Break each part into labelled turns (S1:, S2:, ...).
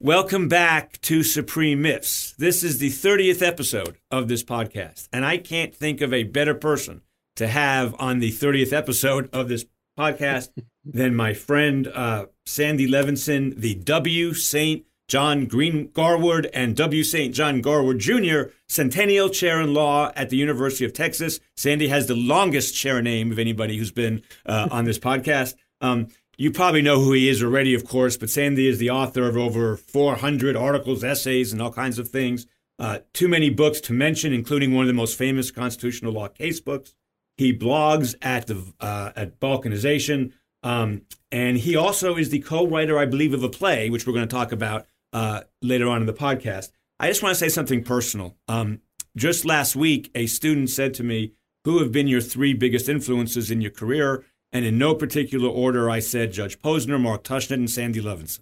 S1: Welcome back to Supreme Myths. This is the 30th episode of this podcast, and I can't think of a better person to have on the 30th episode of this podcast than my friend uh, Sandy Levinson, the W. St. John Green Garwood and W. St. John Garwood Jr., Centennial Chair in Law at the University of Texas. Sandy has the longest chair name of anybody who's been uh, on this podcast. Um, you probably know who he is already, of course, but Sandy is the author of over 400 articles, essays, and all kinds of things. Uh, too many books to mention, including one of the most famous constitutional law case books. He blogs at the uh, at Balkanization, um, and he also is the co-writer, I believe, of a play, which we're going to talk about uh, later on in the podcast. I just want to say something personal. Um, just last week, a student said to me, "Who have been your three biggest influences in your career?" And in no particular order, I said Judge Posner, Mark Tushnet, and Sandy Levinson.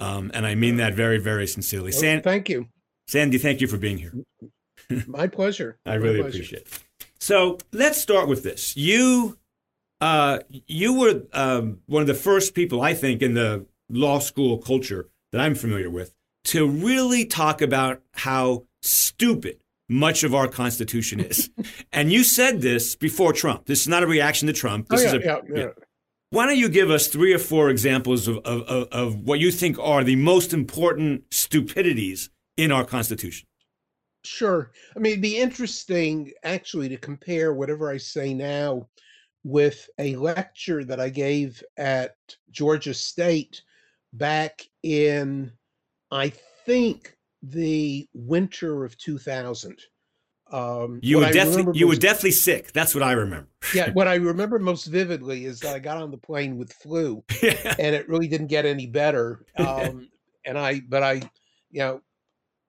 S1: Um, and I mean that very, very sincerely.
S2: Well, San- thank you.
S1: Sandy, thank you for being here.
S2: My pleasure.
S1: I really
S2: pleasure.
S1: appreciate it. So let's start with this. You, uh, you were um, one of the first people, I think, in the law school culture that I'm familiar with to really talk about how stupid much of our Constitution is. and you said this before Trump. This is not a reaction to Trump. This
S2: oh,
S1: yeah,
S2: is a,
S1: yeah,
S2: yeah.
S1: Why don't you give us three or four examples of, of, of, of what you think are the most important stupidities in our Constitution?
S2: Sure. I mean, it'd be interesting actually to compare whatever I say now with a lecture that I gave at Georgia State back in, I think, the winter of 2000. Um,
S1: you were definitely you were definitely sick. That's what I remember.
S2: yeah, what I remember most vividly is that I got on the plane with flu,
S1: Yeah.
S2: and it really didn't get any better. Um, and I, but I, you know,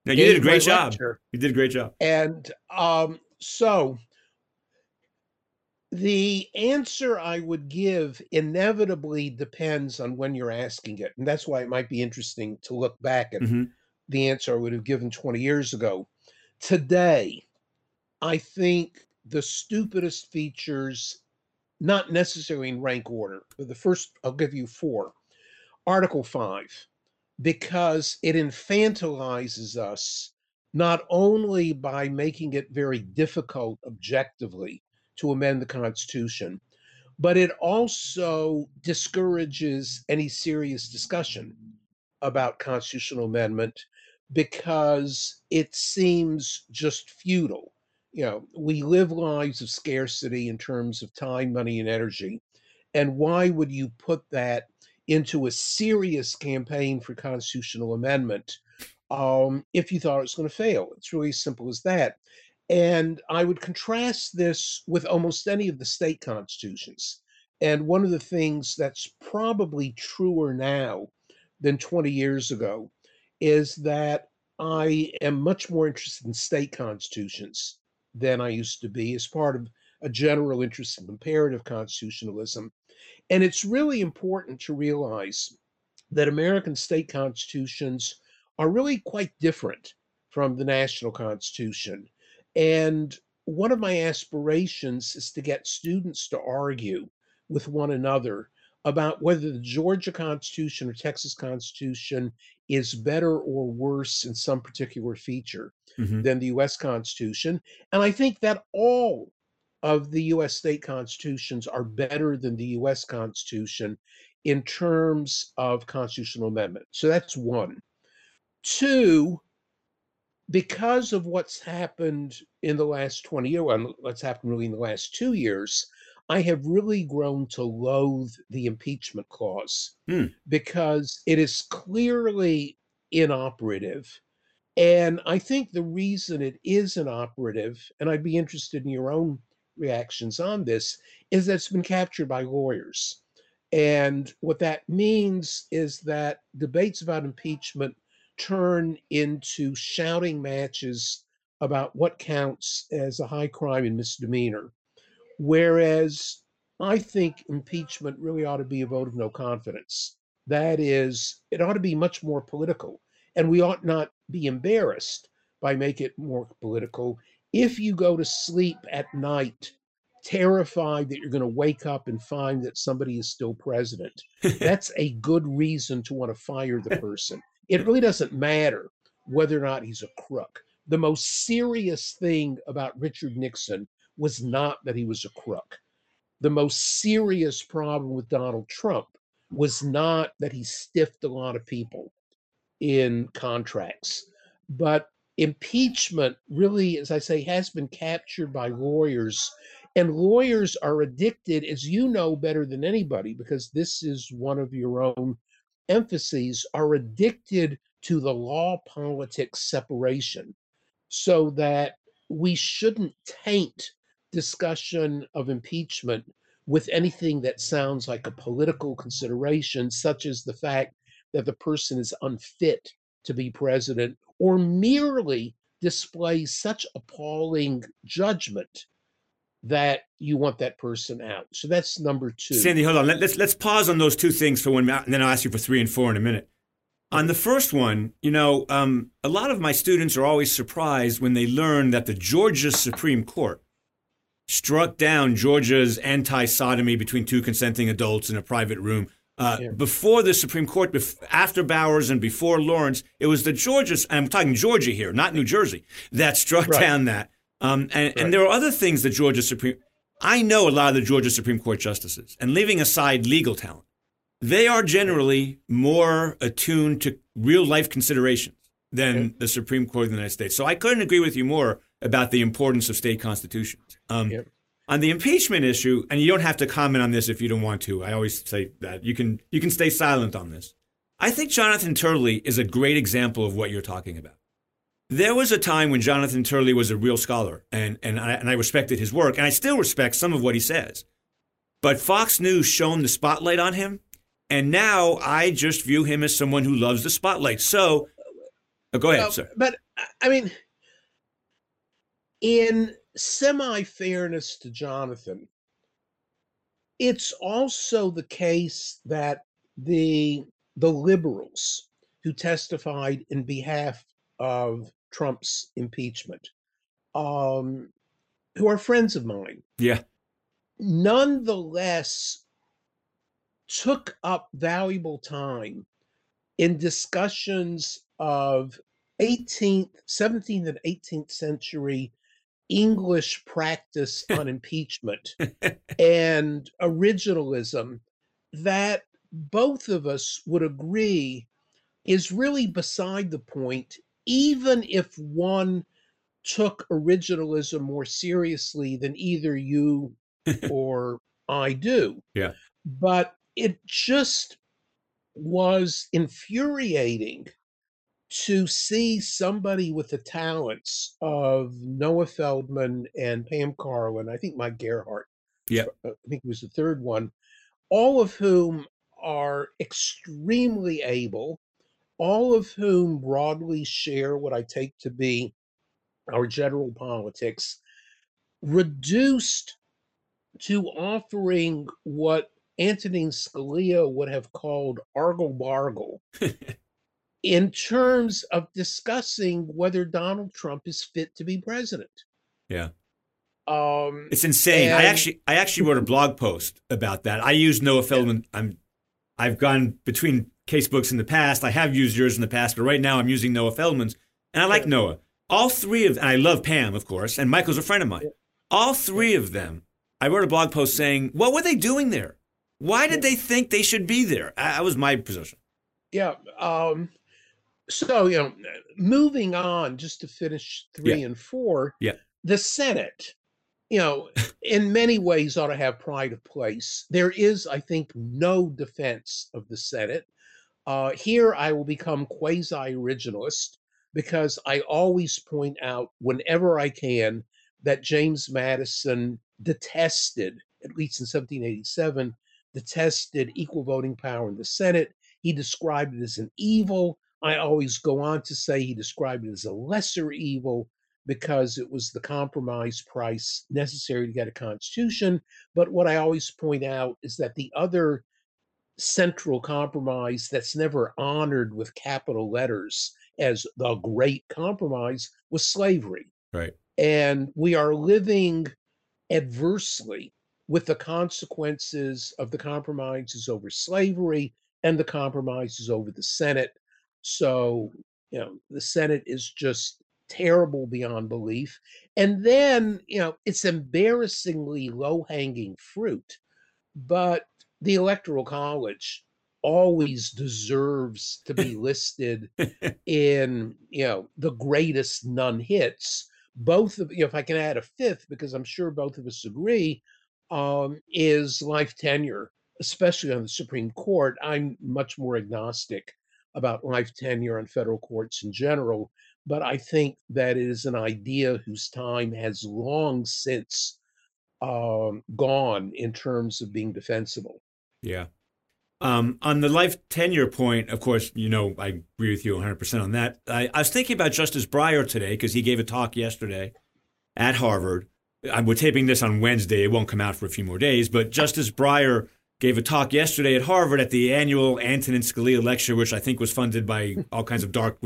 S1: No, you did a great job.
S2: lecture.
S1: You did a great job.
S2: And um, so the answer I would give inevitably depends on when you're asking it. And that's why it might be interesting to look back at
S1: Mhm.
S2: The answer I would have given 20 years ago. Today, I think the stupidest features, not necessarily in rank order, but the first, I'll give you four. Article 5, because it infantilizes us not only by making it very difficult objectively to amend the Constitution, but it also discourages any serious discussion about constitutional amendment because it seems just futile. You know, we live lives of scarcity in terms of time, money, and energy. And why would you put that into a serious campaign for constitutional amendment um, if you thought it was going to fail? It's really as simple as that. And I would contrast this with almost any of the state constitutions. And one of the things that's probably truer now than 20 years ago is that I am much more interested in state constitutions than I used to be as part of a general interest in comparative constitutionalism. And it's really important to realize that American state constitutions are really quite different from the national constitution. And one of my aspirations is to get students to argue with one another about whether the Georgia Constitution or Texas Constitution is better or worse in some particular feature
S1: Mhm.
S2: than the US Constitution. And I think that all of the US state constitutions are better than the US Constitution in terms of constitutional amendment. So that's one. Two, because of what's happened in the last 20 years, well, what's happened really in the last two years, I have really grown to loathe the impeachment clause
S1: Hmm.
S2: because it is clearly inoperative. And I think the reason it is inoperative, and I'd be interested in your own reactions on this, is that it's been captured by lawyers. And what that means is that debates about impeachment turn into shouting matches about what counts as a high crime and misdemeanor. Whereas I think impeachment really ought to be a vote of no confidence. That is, it ought to be much more political. And we ought not be embarrassed by make it more political. If you go to sleep at night terrified that you're going to wake up and find that somebody is still president, that's a good reason to want to fire the person. it really doesn't matter whether or not he's a crook. The most serious thing about Richard Nixon was not that he was a crook. The most serious problem with Donald Trump was not that he stiffed a lot of people in contracts, but impeachment really, as I say, has been captured by lawyers. And lawyers are addicted, as you know better than anybody, because this is one of your own emphases, are addicted to the law politics separation so that we shouldn't taint discussion of impeachment with anything that sounds like a political consideration, such as the fact that the person is unfit to be president or merely displays such appalling judgment that you want that person out. So that's number two.
S1: Sandy, hold on. Let, us let's pause on those two things for one minute, and then I'll ask you for three and four in a minute. On the first one, you know, um, a lot of my students are always surprised when they learn that the Georgia Supreme Court struck down Georgia's anti-sodomy between two consenting adults in a private room. Uh, yeah. Before the Supreme Court, after Bowers and before Lawrence, it was the Georgia, I'm talking Georgia here, not New Jersey, that struck right. down that. Um, and, right. and there are other things that Georgia Supreme, I know a lot of the Georgia Supreme Court justices, and leaving aside legal talent, they are generally more attuned to real life considerations than okay. the Supreme Court of the United States. So I couldn't agree with you more about the importance of state constitutions. Um, yep. On the impeachment issue, and you don't have to comment on this if you don't want to. I always say that you can you can stay silent on this. I think Jonathan Turley is a great example of what you're talking about. There was a time when Jonathan Turley was a real scholar, and and I, and I respected his work, and I still respect some of what he says. But Fox News shone the spotlight on him, and now I just view him as someone who loves the spotlight. So, oh, go ahead, well, sir.
S2: But I mean, in semi fairness to Jonathan, it's also the case that the the liberals who testified in behalf of Trump's impeachment, um, who are friends of mine,
S1: yeah,
S2: nonetheless took up valuable time in discussions of 18th, 17th, and 18th century English practice on impeachment and originalism that both of us would agree is really beside the point, even if one took originalism more seriously than either you or I do.
S1: Yeah.
S2: But it just was infuriating to see somebody with the talents of Noah Feldman and Pam Karlan, I think Mike Gerhardt,
S1: yeah, uh,
S2: I think it was the third one, all of whom are extremely able, all of whom broadly share what I take to be our general politics, reduced to offering what Antonin Scalia would have called argle bargle in terms of discussing whether Donald Trump is fit to be president.
S1: Yeah.
S2: Um,
S1: it's insane. And, I actually I actually wrote a blog post about that. I use Noah Feldman. I'm I've gone between case books in the past. I have used yours in the past, but right now I'm using Noah Feldman's, and I like yeah. Noah. All three of and I love Pam, of course, and Michael's a friend of mine. Yeah. All three of them. I wrote a blog post saying, "What were they doing there? Why did they think they should be there?" That was my position.
S2: Yeah. Um, so you know moving on just to finish three
S1: yeah.
S2: and four
S1: yeah.
S2: the senate you know in many ways ought to have pride of place. There is i think no defense of the senate. Uh, here i will become quasi originalist because i always point out whenever i can that james madison detested at least in 1787 detested equal voting power in the senate. He described it as an evil I always go on to say he described it as a lesser evil because it was the compromise price necessary to get a constitution. But what I always point out is that the other central compromise that's never honored with capital letters as the great compromise was slavery.
S1: Right.
S2: And we are living adversely with the consequences of the compromises over slavery and the compromises over the Senate So, you know, the Senate is just terrible beyond belief. And then, you know, it's embarrassingly low hanging fruit. But the Electoral College always deserves to be listed in, you know, the greatest none hits. Both of, you know, if I can add a fifth, because I'm sure both of us agree, um, is life tenure, especially on the Supreme Court. I'm much more agnostic about life tenure on federal courts in general, but I think that it is an idea whose time has long since um, gone in terms of being defensible.
S1: Yeah. Um, on the life tenure point, of course, you know, I agree with you 100% on that. I, I was thinking about Justice Breyer today because he gave a talk yesterday at Harvard. We're taping this on Wednesday. It won't come out for a few more days, but Justice Breyer gave a talk yesterday at Harvard at the annual Antonin Scalia lecture, which I think was funded by all kinds of dark.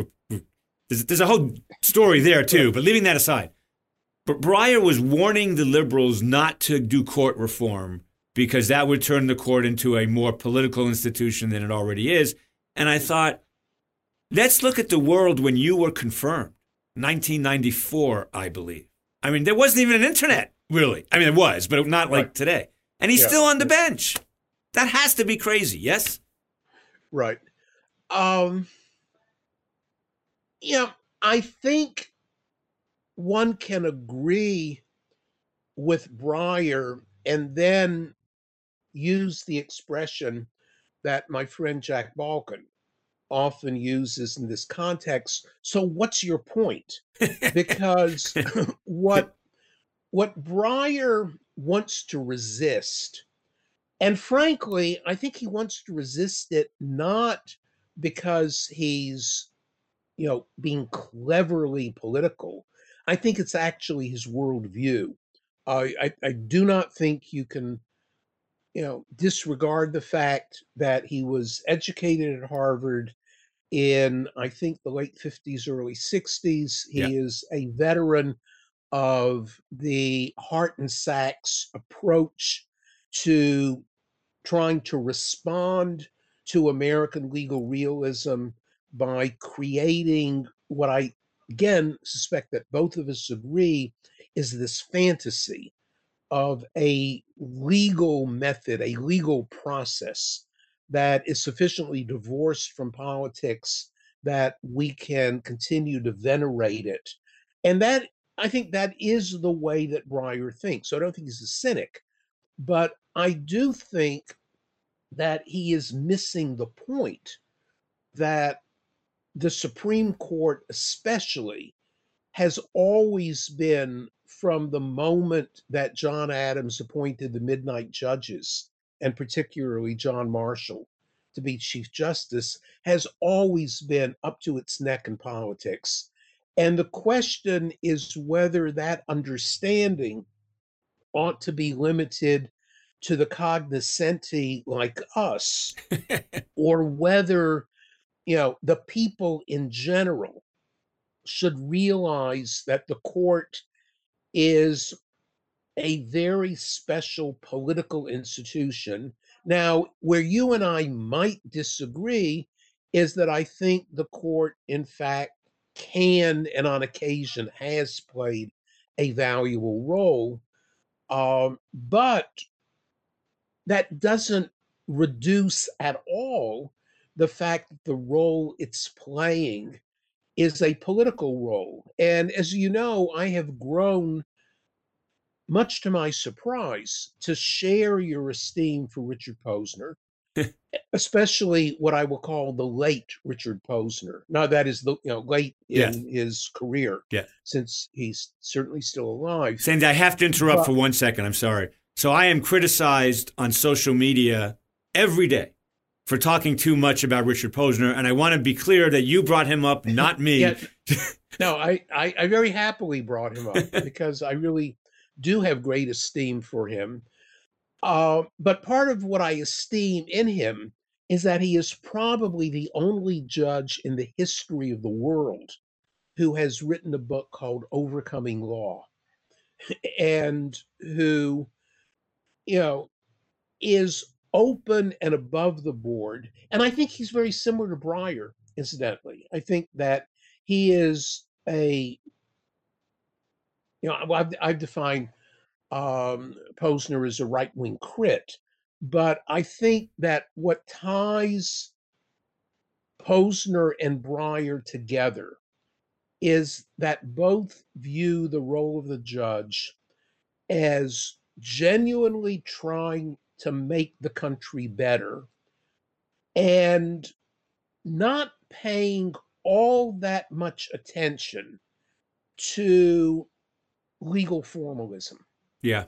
S1: There's, there's a whole story there too, but leaving that aside, but Breyer was warning the liberals not to do court reform because that would turn the court into a more political institution than it already is. And I thought, let's look at the world when you were confirmed, 1994, I believe. I mean, there wasn't even an internet, really. I mean, it was, but not like today. And he's yeah. still on the bench. That has to be crazy, yes?
S2: Right. Um, yeah, I think one can agree with Breyer and then use the expression that my friend Jack Balkin often uses in this context. So what's your point? Because what what Breyer wants to resist, and frankly, I think he wants to resist it not because he's you know being cleverly political. I think it's actually his worldview. I, I, I do not think you can you know, disregard the fact that he was educated at Harvard in, I think, the late 50s, early 60s. He yeah. is a veteran of the Hart and Sacks approach to trying to respond to American legal realism by creating what I again suspect that both of us agree is this fantasy of a legal method, a legal process that is sufficiently divorced from politics that we can continue to venerate it. And that, I think, that is the way that Breyer thinks. So I don't think he's a cynic, but I do think that he is missing the point that the Supreme Court, especially, has always been from the moment that John Adams appointed the midnight judges, and particularly John Marshall, to be Chief Justice, has always been up to its neck in politics. And the question is whether that understanding ought to be limited to the cognoscenti like us, or whether, you know, the people in general should realize that the court is a very special political institution. Now, where you and I might disagree is that I think the court, in fact, can and on occasion has played a valuable role. Um, but that doesn't reduce at all the fact that the role it's playing is a political role. And as you know, I have grown, much to my surprise, to share your esteem for Richard Posner, especially what I will call the late Richard Posner. Now, that is the you know late in his career,
S1: yeah.
S2: since he's certainly still alive.
S1: Sandy, I have to interrupt but, for one second. I'm sorry. So I am criticized on social media every day for talking too much about Richard Posner, and I want to be clear that you brought him up, not me. yeah,
S2: no, I, I, I very happily brought him up because I really do have great esteem for him. Uh, but part of what I esteem in him is that he is probably the only judge in the history of the world who has written a book called Overcoming Law and who, you know, is open and above the board. And I think he's very similar to Breyer incidentally. I think that he is a, you know, I've, I've defined um, Posner as a right wing crit, but I think that what ties Posner and Breyer together is that both view the role of the judge as genuinely trying to make the country better and not paying all that much attention to legal formalism.
S1: Yeah.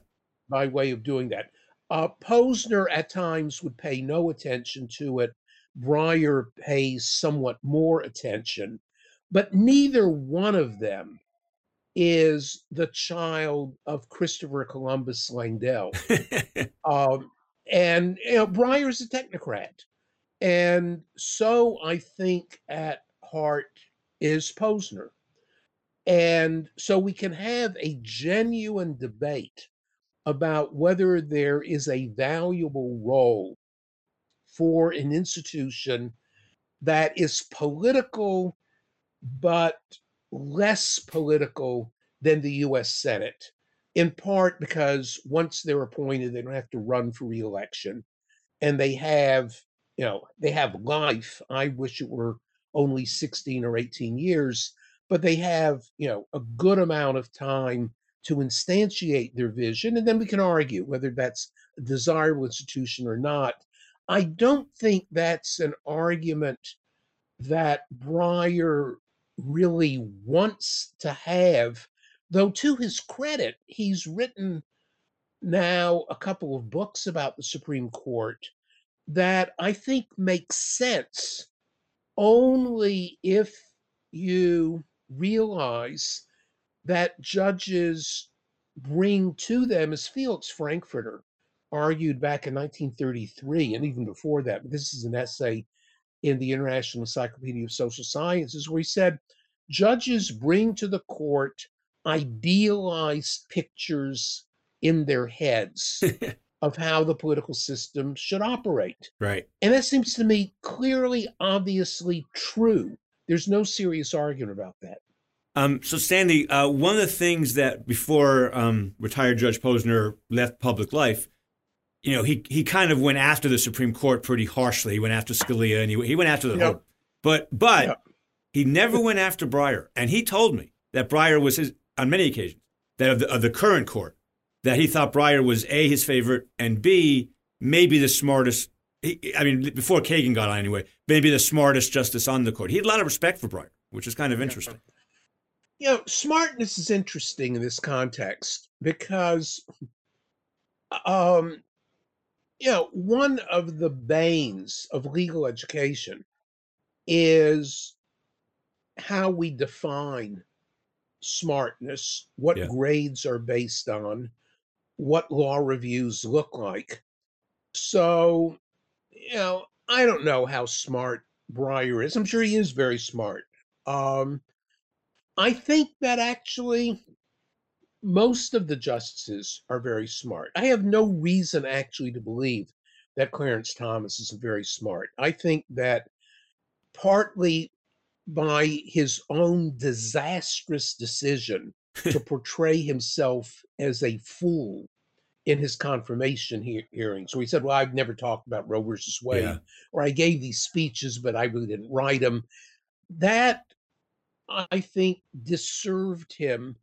S2: By way of doing that. Uh, Posner at times would pay no attention to it. Breyer pays somewhat more attention, but neither one of them is the child of Christopher Columbus Langdell. um, and you know, Breyer's a technocrat. And so I think at heart is Posner. And so we can have a genuine debate about whether there is a valuable role for an institution that is political but less political than the US Senate, in part because once they're appointed, they don't have to run for reelection and they have, you know, they have life. I wish it were only 16 or 18 years, but they have, you know, a good amount of time to instantiate their vision. And then we can argue whether that's a desirable institution or not. I don't think that's an argument that Breyer really wants to have, though to his credit, he's written now a couple of books about the Supreme Court that I think make sense only if you realize that judges bring to them, as Felix Frankfurter argued back in 1933 and even before that, this is an essay in the International Encyclopedia of Social Sciences where he said judges bring to the court idealized pictures in their heads of how the political system should operate.
S1: Right.
S2: And that seems to me clearly, obviously true. There's no serious argument about that.
S1: Um, so, Sandy, uh, one of the things that before um, retired Judge Posner left public life, you know, he he kind of went after the Supreme Court pretty harshly. He went after Scalia, and he he went after the
S2: Yep.
S1: whole. But but
S2: Yep.
S1: he never went after Breyer, and he told me that Breyer was his on many occasions that of the, of the current court that he thought Breyer was a his favorite and b maybe the smartest. He, I mean, before Kagan got on anyway, maybe the smartest justice on the court. He had a lot of respect for Breyer, which is kind of interesting.
S2: You know, smartness is interesting in this context because, um, you know, one of the banes of legal education is how we define smartness, what
S1: Yeah.
S2: grades are based on, what law reviews look like. So, you know, I don't know how smart Breyer is. I'm sure he is very smart. Um, I think that actually most of the justices are very smart. I have no reason actually to believe that Clarence Thomas isn't very smart. I think that partly by his own disastrous decision to portray himself as a fool in his confirmation he- hearing. So he said, Well, I've never talked about Roe versus Wade,
S1: Yeah.
S2: or I gave these speeches, but I really didn't write them. That I think disserved him.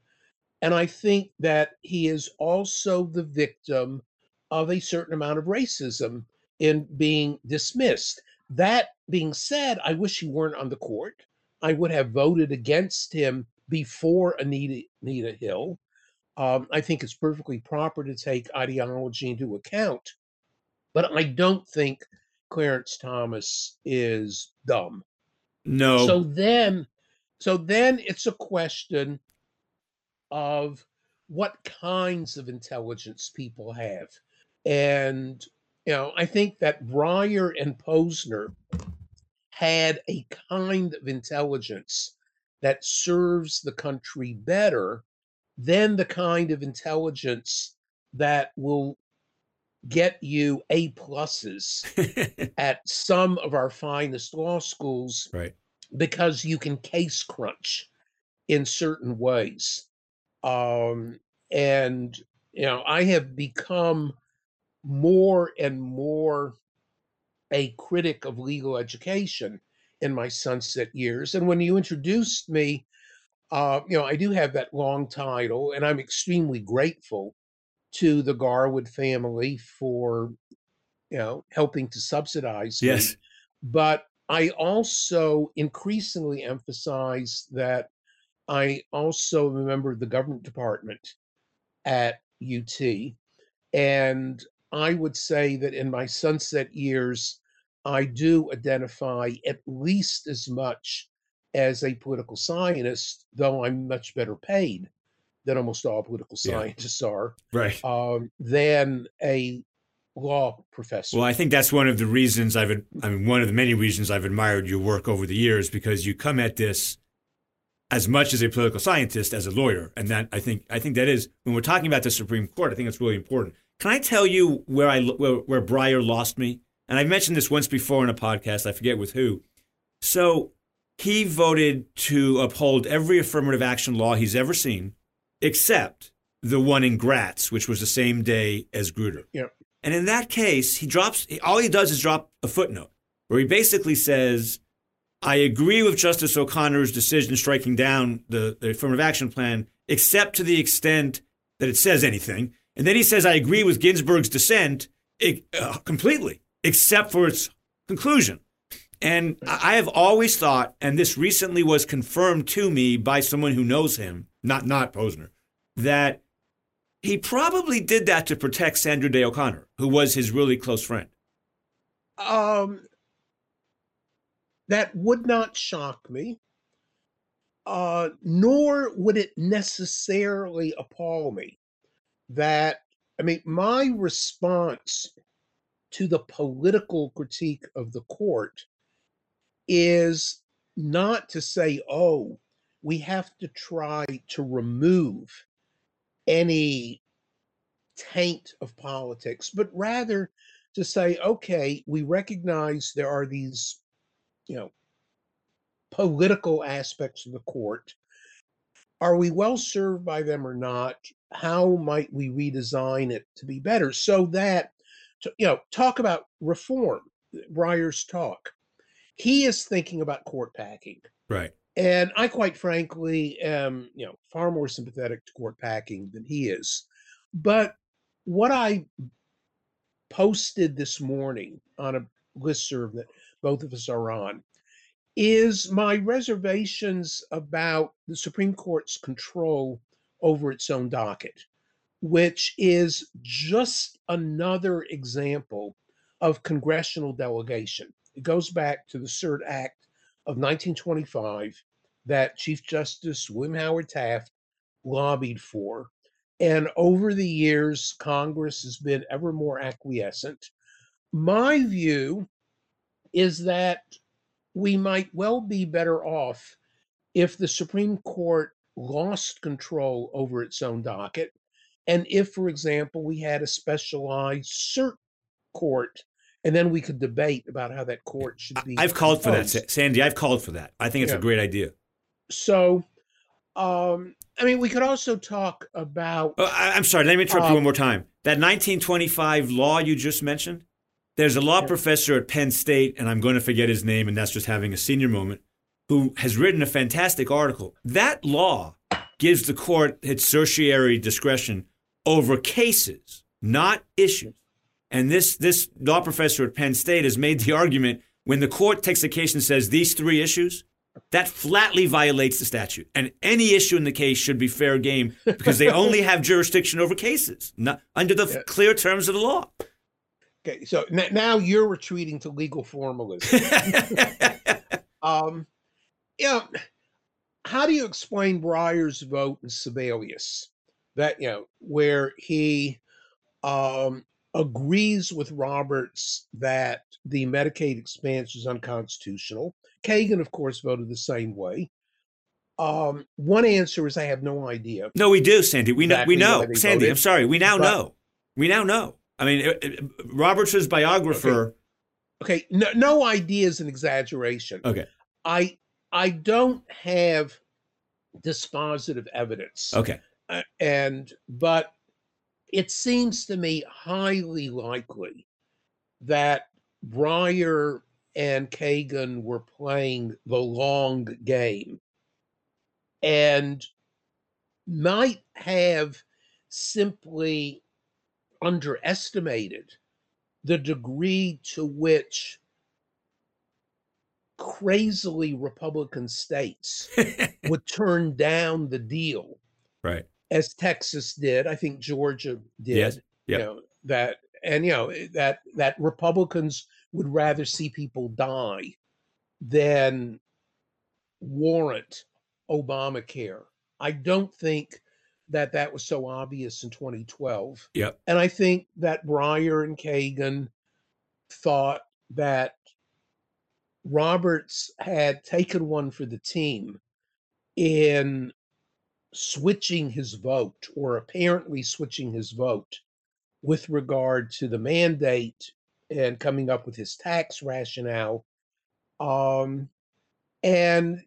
S2: And I think that he is also the victim of a certain amount of racism in being dismissed. That being said, I wish he weren't on the court. I would have voted against him before Anita, Anita Hill. Um, I think it's perfectly proper to take ideology into account, but I don't think Clarence Thomas is dumb.
S1: No.
S2: So then, so then it's a question of what kinds of intelligence people have. And, you know, I think that Breyer and Posner had a kind of intelligence that serves the country better than the kind of intelligence that will get you A pluses at some of our finest law schools
S1: right.
S2: because you can case crunch in certain ways. Um, and, you know, I have become more and more a critic of legal education in my sunset years. And when you introduced me, uh, you know, I do have that long title, and I'm extremely grateful to the Garwood family for, you know, helping to subsidize
S1: yes.
S2: me. But I also increasingly emphasize that I also remember the government department at UT. And I would say that in my sunset years, I do identify at least as much as a political scientist, though I'm much better paid than almost all political scientists yeah. are,
S1: right?
S2: Um, than a law professor.
S1: Well, I think that's one of the reasons I've, I mean, one of the many reasons I've admired your work over the years because you come at this as much as a political scientist as a lawyer, and that I think I think that is when we're talking about the Supreme Court. I think it's really important. Can I tell you where I where, where Breyer lost me? And I mentioned this once before in a podcast. I forget with who. So he voted to uphold every affirmative action law he's ever seen, except the one in Gratz, which was the same day as Grutter.
S2: Yep.
S1: And in that case, he drops. All he does is drop a footnote where he basically says, "I agree with Justice O'Connor's decision striking down the, the affirmative action plan, except to the extent that it says anything." And then he says, "I agree with Ginsburg's dissent uh, completely, except for its conclusion." And I have always thought, and this recently was confirmed to me by someone who knows him, not not Posner, that he probably did that to protect Sandra Day O'Connor, who was his really close friend.
S2: Um, that would not shock me, uh, nor would it necessarily appall me. That I mean, my response to the political critique of the court is not to say, oh, we have to try to remove any taint of politics, but rather to say, okay, we recognize there are these, you know, political aspects of the court. Are we well served by them or not? How might we redesign it to be better so that, you know, talk about reform, Breyer's talk he is thinking about court packing.
S1: Right.
S2: And I quite frankly am, you know, far more sympathetic to court packing than he is. But what I posted this morning on a list serve that both of us are on is my reservations about the Supreme Court's control over its own docket, which is just another example of congressional delegation. It goes back to the CERT Act of 1925 that Chief Justice William Howard Taft lobbied for. And over the years, Congress has been ever more acquiescent. My view is that we might well be better off if the Supreme Court lost control over its own docket. And if, for example, we had a specialized cert court and then we could debate about how that court should be.
S1: I've called for that, Sandy. I've called for that. I think it's yeah. a great idea.
S2: So, um, I mean, we could also talk about.
S1: Oh, I, am sorry. Let me interrupt you one more time. That 1925 law you just mentioned. There's a law professor at Penn State, and I'm going to forget his name, and that's just having a senior moment, who has written a fantastic article. That law gives the court its certiorari discretion over cases, not issues. And this this law professor at Penn State has made the argument when the court takes a case and says these three issues, that flatly violates the statute. And any issue in the case should be fair game because they only have jurisdiction over cases, not under the yeah. clear terms of the law.
S2: Okay, so n- now you're retreating to legal formalism. um, know, how do you explain Breyer's vote in Sebelius? That you know, where he um, agrees with Roberts that the Medicaid expansion is unconstitutional. Kagan, of course, voted the same way. Um, one answer is I have no idea.
S1: No, we do, Sandy. We exactly know. We know, Sandy. Voted. I'm sorry. We now but, know. We now know. I mean, it, it, Roberts' biographer.
S2: Okay. okay. No, no idea is an exaggeration.
S1: Okay.
S2: I I don't have dispositive evidence.
S1: Okay.
S2: Uh, and but it seems to me highly likely that Breyer and Kagan were playing the long game and might have simply underestimated the degree to which crazily Republican states would turn down the deal.
S1: Right.
S2: As Texas did. I think Georgia did.
S1: Yes. Yep.
S2: You know, that and you know that that Republicans would rather see people die than warrant Obamacare. I don't think that that was so obvious in 2012.
S1: Yep.
S2: And I think that Breyer and Kagan thought that Roberts had taken one for the team in switching his vote, or apparently switching his vote, with regard to the mandate and coming up with his tax rationale. Um, and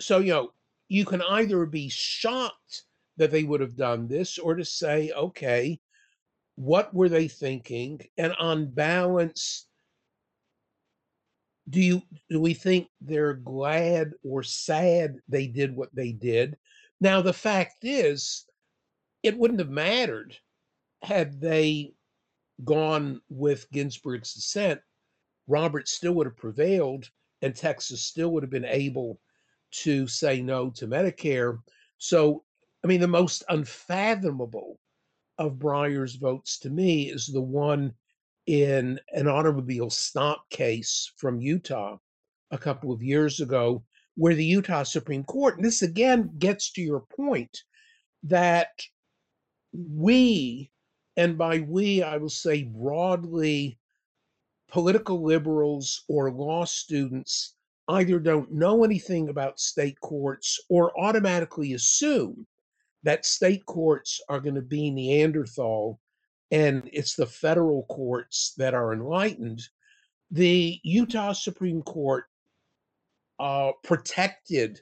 S2: so, you know, you can either be shocked that they would have done this or to say, okay, what were they thinking? And on balance, do you do we think they're glad or sad they did what they did? Now the fact is, it wouldn't have mattered had they gone with Ginsburg's dissent. Roberts still would have prevailed, and Texas still would have been able to say no to Medicare. So, I mean, the most unfathomable of Breyer's votes to me is the one in an automobile stop case from Utah a couple of years ago, where the Utah Supreme Court, and this again gets to your point, that we, and by we, I will say broadly, political liberals or law students either don't know anything about state courts or automatically assume that state courts are going to be Neanderthal and it's the federal courts that are enlightened. The Utah Supreme Court uh, protected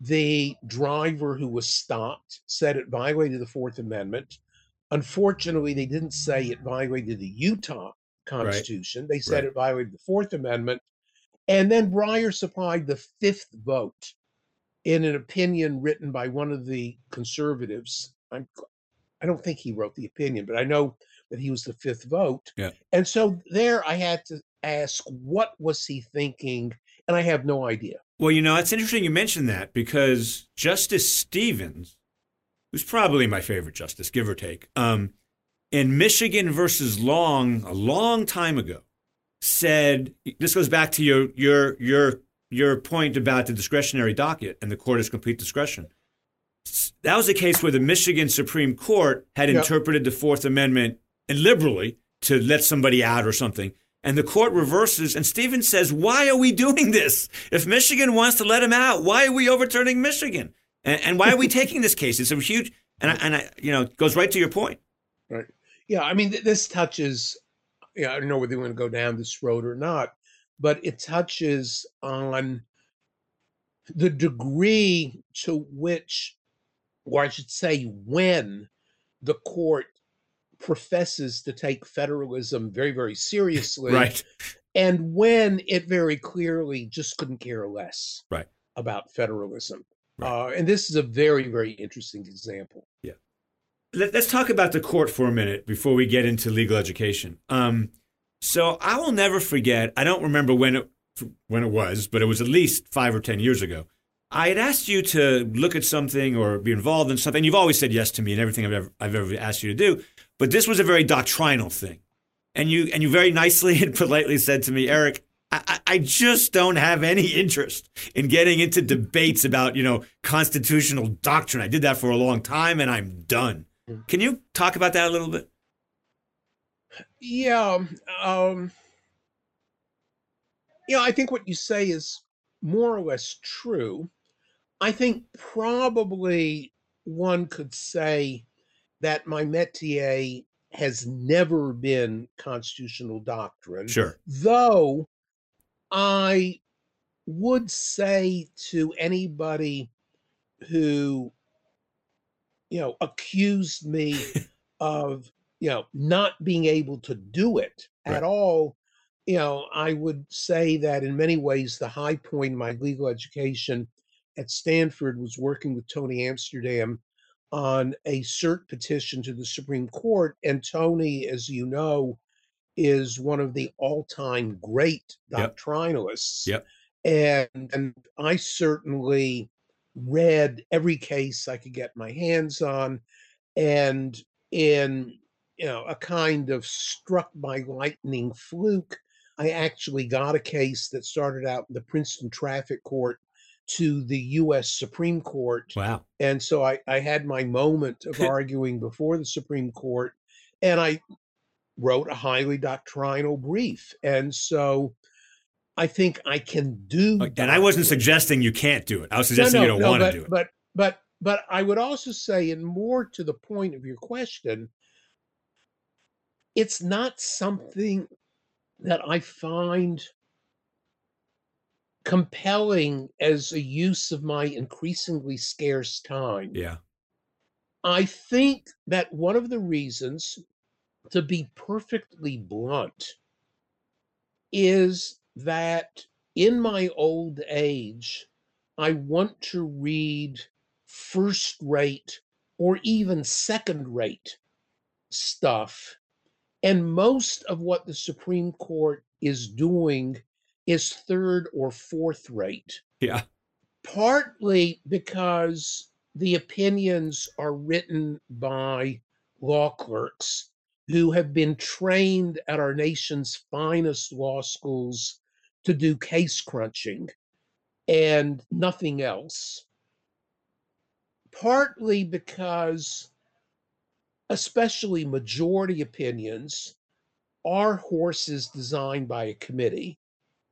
S2: the driver who was stopped, said it violated the Fourth Amendment. Unfortunately, they didn't say it violated the Utah Constitution. Right. They said right. it violated the Fourth Amendment. And then Breyer supplied the fifth vote in an opinion written by one of the conservatives. I'm, I don't think he wrote the opinion, but I know that he was the fifth vote.
S1: Yeah.
S2: And so there I had to ask, what was he thinking? And I have no idea.
S1: Well, you know, it's interesting you mentioned that because Justice Stevens, who's probably my favorite justice, give or take, um, in Michigan versus Long a long time ago, said this goes back to your your your your point about the discretionary docket and the court has complete discretion. That was a case where the Michigan Supreme Court had yep. interpreted the Fourth Amendment liberally to let somebody out or something. And the court reverses, and Stevens says, Why are we doing this? If Michigan wants to let him out, why are we overturning Michigan? And, and why are we taking this case? It's a huge, and I, and I, you know, it goes right to your point.
S2: Right. Yeah. I mean, this touches, yeah, I don't know whether you want to go down this road or not, but it touches on the degree to which, or I should say, when the court professes to take federalism very, very seriously.
S1: right.
S2: And when it very clearly just couldn't care less
S1: right.
S2: about federalism.
S1: Right.
S2: Uh, and this is a very, very interesting example.
S1: Yeah. Let, us talk about the court for a minute before we get into legal education. Um, so I will never forget. I don't remember when it when it was, but it was at least five or ten years ago. I had asked you to look at something or be involved in something. You've always said yes to me and everything I've ever, I've ever asked you to do. But this was a very doctrinal thing. And you and you very nicely and politely said to me, Eric, I, I just don't have any interest in getting into debates about, you know, constitutional doctrine. I did that for a long time and I'm done. Can you talk about that a little bit?
S2: Yeah. Um, you know, I think what you say is more or less true. I think probably one could say that my métier has never been constitutional doctrine.
S1: Sure.
S2: Though I would say to anybody who, you know, accused me of, you know, not being able to do it
S1: Right.
S2: at all, you know, I would say that in many ways, the high point in my legal education at Stanford was working with Tony Amsterdam on a cert petition to the Supreme Court. And Tony, as you know, is one of the all-time great
S1: Yep.
S2: doctrinalists.
S1: Yep.
S2: And and I certainly read every case I could get my hands on, and in you know a kind of struck by lightning fluke, I actually got a case that started out in the Princeton Traffic Court to the U.S. Supreme Court.
S1: Wow.
S2: And so I, I had my moment of arguing before the Supreme Court, and I wrote a highly doctrinal brief. And so I think I can do.
S1: Oh, and I wasn't suggesting you can't do it. I was suggesting
S2: no,
S1: you don't
S2: no,
S1: want to do it.
S2: But but but I would also say, and more to the point of your question, it's not something that I find compelling as a use of my increasingly scarce time.
S1: yeah.
S2: I think that one of the reasons, to be perfectly blunt, is that in my old age, I want to read first rate or even second rate stuff. And most of what the Supreme Court is doing is third or fourth rate
S1: Yeah.
S2: partly because the opinions are written by law clerks who have been trained at our nation's finest law schools to do case crunching and nothing else. Partly because, especially majority opinions, are horses designed by a committee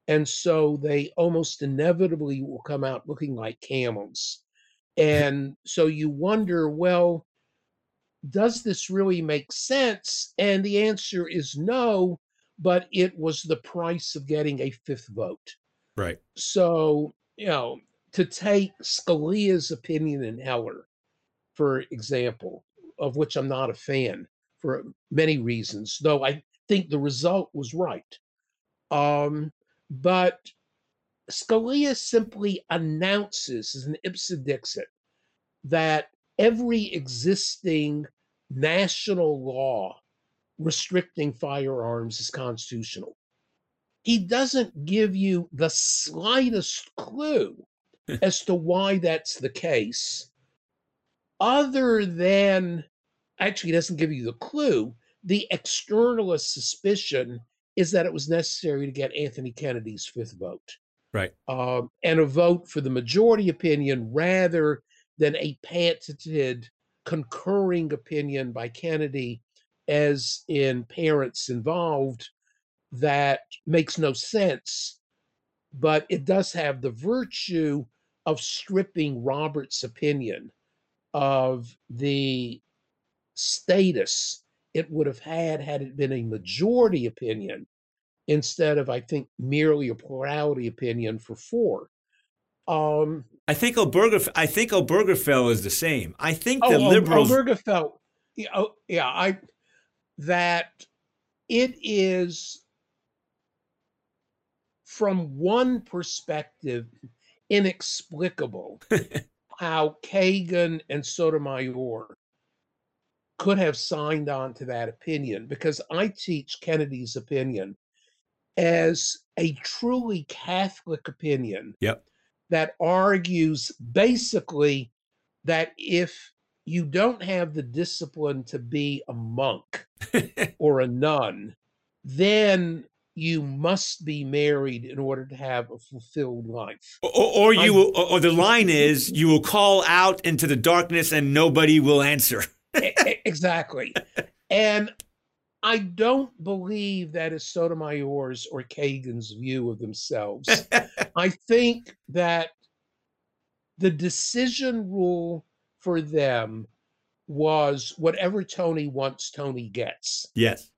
S2: and so they almost inevitably will come out looking like camels. And so you wonder, well, does this really make sense? And the answer is no, but it was the price of getting a fifth vote.
S1: Right.
S2: So, you know, to take Scalia's opinion in Heller, for example, of which I'm not a fan for many reasons, though I think the result was right. Um, but Scalia simply announces as an ipse dixit that every existing national law restricting firearms is constitutional. He doesn't give you the slightest clue as to why that's the case, other than actually, doesn't give you the clue. The externalist suspicion is that it was necessary to get Anthony Kennedy's fifth vote
S1: Right.
S2: um, and a vote for the majority opinion rather than a patented concurring opinion by Kennedy, as in parents involved, that makes no sense. But it does have the virtue of stripping Robert's opinion of the status it would have had had it been a majority opinion instead of, I think, merely a plurality opinion for four. Um,
S1: I think Obergef- I think Obergefell is the same. I think the
S2: oh,
S1: liberals.
S2: Obergefell, yeah, oh, yeah, I that it is from one perspective inexplicable how Kagan and Sotomayor could have signed on to that opinion because I teach Kennedy's opinion as a truly Catholic opinion
S1: Yep.
S2: that argues basically that if you don't have the discipline to be a monk or a nun, then you must be married in order to have a fulfilled life.
S1: or, or you will, or, the line is you will call out into the darkness and nobody will answer.
S2: Exactly. And I don't believe that is Sotomayor's or Kagan's view of themselves. I think that the decision rule for them was whatever Tony wants, Tony gets.
S1: yes.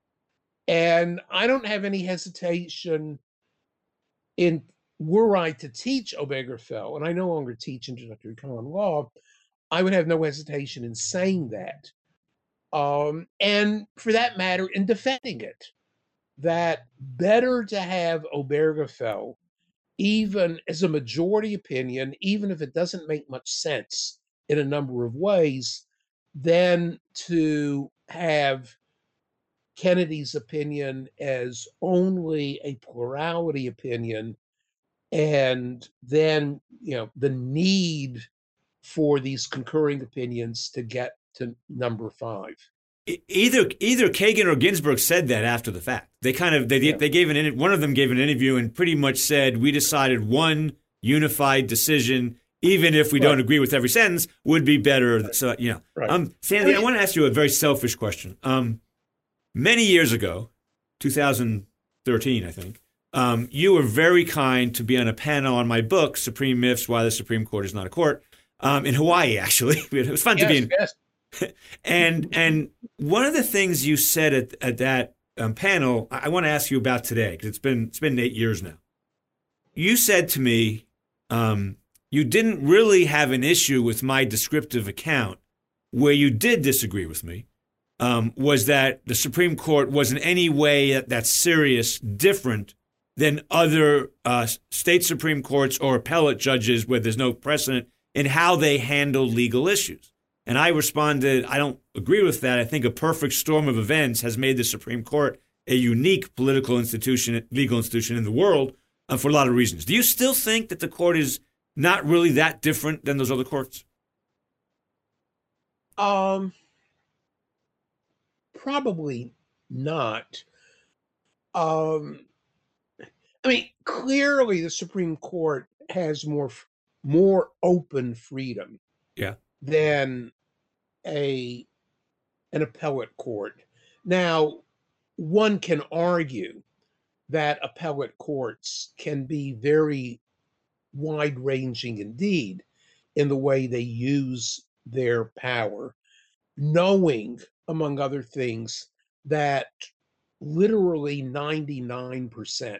S2: And I don't have any hesitation in were I to teach Obergefell, and I no longer teach introductory common law, I would have no hesitation in saying that. Um, and for that matter, in defending it, that better to have Obergefell, even as a majority opinion, even if it doesn't make much sense in a number of ways, than to have Kennedy's opinion as only a plurality opinion, and then you know the need for these concurring opinions to get to number five.
S1: Either either Kagan or Ginsburg said that after the fact. They kind of they yeah. they gave an one of them gave an interview and pretty much said we decided one unified decision even if we right. don't agree with every sentence, would be better. Right. So, you know, right. um, Sandy, I, mean, I want to ask you a very selfish question. Um, many years ago, 2013, I think, um, you were very kind to be on a panel on my book, Supreme Myths Why the Supreme Court is Not a Court, um, in Hawaii, actually. it was fun yes, to be in. Yes. and and one of the things you said at, at that um, panel, I, I want to ask you about today because it's been it's been eight years now. You said to me, um, you didn't really have an issue with my descriptive account. Where you did disagree with me um, was that the Supreme Court was in any way that, serious different than other uh, state Supreme Courts or appellate judges where there's no precedent in how they handle legal issues. And I responded, I don't agree with that. I think a perfect storm of events has made the Supreme Court a unique political institution, legal institution in the world uh, for a lot of reasons. Do you still think that the court is not really that different than those other courts?
S2: Um, probably not. Um, I mean, clearly the Supreme Court has more more open freedom,
S1: yeah,
S2: than a an appellate court. Now, one can argue that appellate courts can be very wide ranging indeed in the way they use their power, knowing among other things, that literally 99%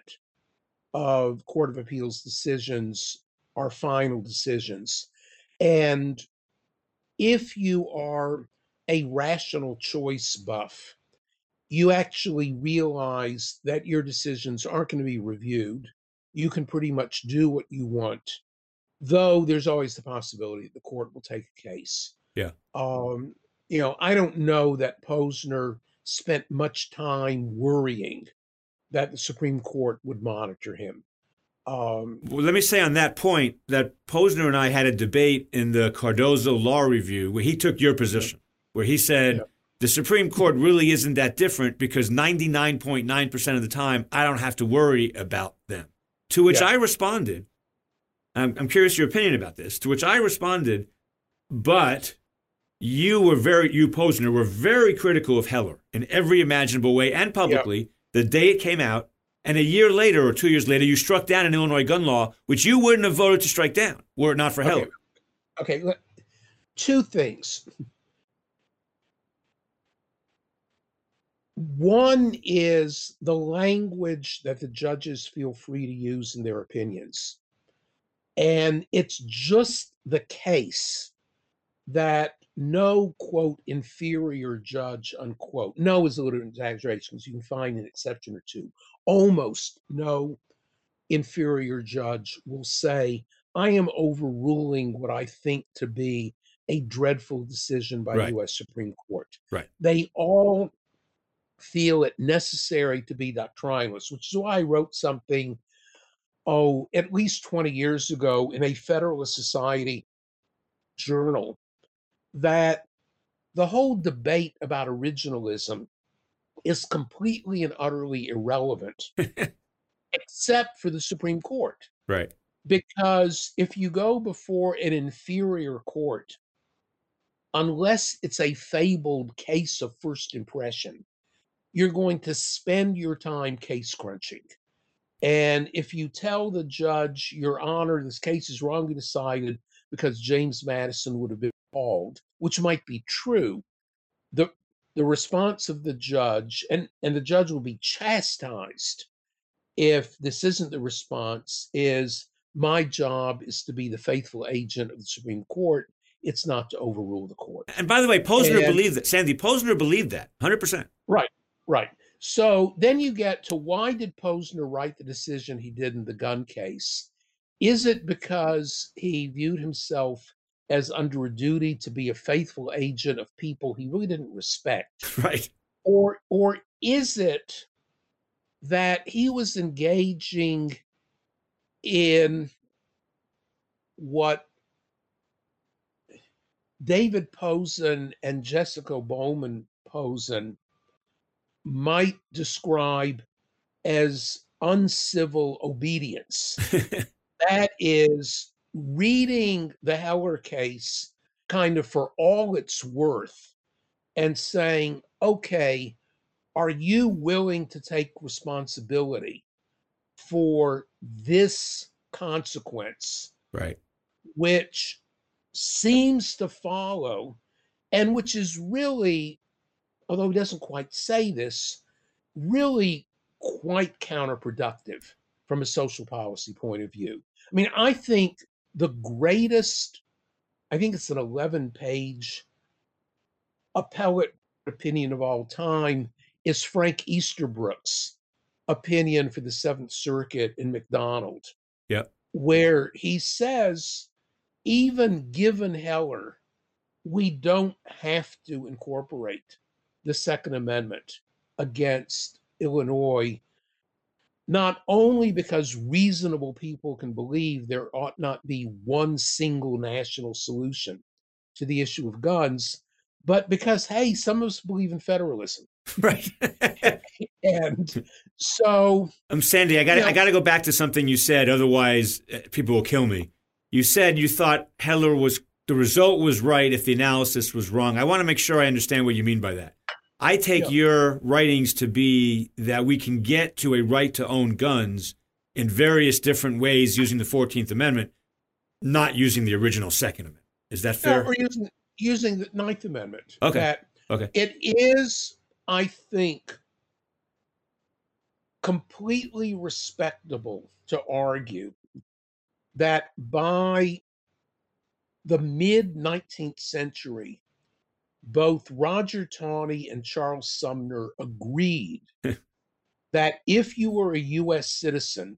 S2: of Court of Appeals decisions are final decisions. And if you are a rational choice buff, you actually realize that your decisions aren't going to be reviewed. You can pretty much do what you want, though there's always the possibility that the court will take a case.
S1: Yeah.
S2: Um, you know, I don't know that Posner spent much time worrying that the Supreme Court would monitor him.
S1: Um, well, let me say on that point that Posner and I had a debate in the Cardozo Law Review where he took your position, where he said yeah. the Supreme Court really isn't that different because 99.9% of the time I don't have to worry about them. To which yeah. I responded, I'm, I'm curious your opinion about this, to which I responded, but you were very, you Posner were very critical of Heller in every imaginable way and publicly the day it came out. And a year later or two years later, you struck down an Illinois gun law, which you wouldn't have voted to strike down were it not for Heller.
S2: Okay, okay. two things. One is the language that the judges feel free to use in their opinions. And it's just the case that no quote inferior judge unquote. No is a little exaggeration because you can find an exception or two. Almost no inferior judge will say i am overruling what i think to be a dreadful decision by right. us supreme court.
S1: Right.
S2: They all feel it necessary to be doctrinalist which is why i wrote something oh at least 20 years ago in a federalist society journal that the whole debate about originalism is completely and utterly irrelevant, except for the Supreme Court.
S1: Right.
S2: Because if you go before an inferior court, unless it's a fabled case of first impression, you're going to spend your time case crunching. And if you tell the judge, Your Honor, this case is wrongly decided because James Madison would have been called, which might be true, the the response of the judge and and the judge will be chastised if this isn't the response, is my job is to be the faithful agent of the Supreme Court. It's not to overrule the court.
S1: And by the way, Posner
S2: And-
S1: believed that. Sandy Posner believed that 100%.
S2: Right, right. So then you get to why did Posner write the decision he did in the gun case? Is it because he viewed himself as under a duty to be a faithful agent of people he really didn't respect?
S1: Right.
S2: Or or is it that he was engaging in what David Pozen and Jessica Bowman Posen might describe as uncivil obedience. that is reading the Heller case kind of for all it's worth and saying, okay, are you willing to take responsibility for this consequence,
S1: right.
S2: which seems to follow, and which is really, although he doesn't quite say this, really quite counterproductive from a social policy point of view. I mean, I think the greatest, I think it's an 11 page appellate opinion of all time is Frank Easterbrook's opinion for the Seventh Circuit in McDonald.
S1: Yep.
S2: Where he says, even given Heller, we don't have to incorporate the Second Amendment against Illinois, not only because reasonable people can believe there ought not be one single national solution to the issue of guns, but because, hey, some of us believe in federalism.
S1: Right.
S2: And so,
S1: um, Sandy, I got
S2: You know-
S1: I got to go back to something you said. Otherwise, uh, people will kill me. You said you thought Heller was the result was right if the analysis was wrong. I want to make sure I understand what you mean by that. I take
S2: Yeah.
S1: your writings to be that we can get to a right to own guns in various different ways using the 14th Amendment, not using the original Second Amendment. Is that fair?
S2: or using, using the Ninth Amendment.
S1: Okay.
S2: That
S1: Okay.
S2: It is, I think, completely respectable to argue that by the mid 19th century, both Roger Taney and Charles Sumner agreed that if you were a U.S. citizen,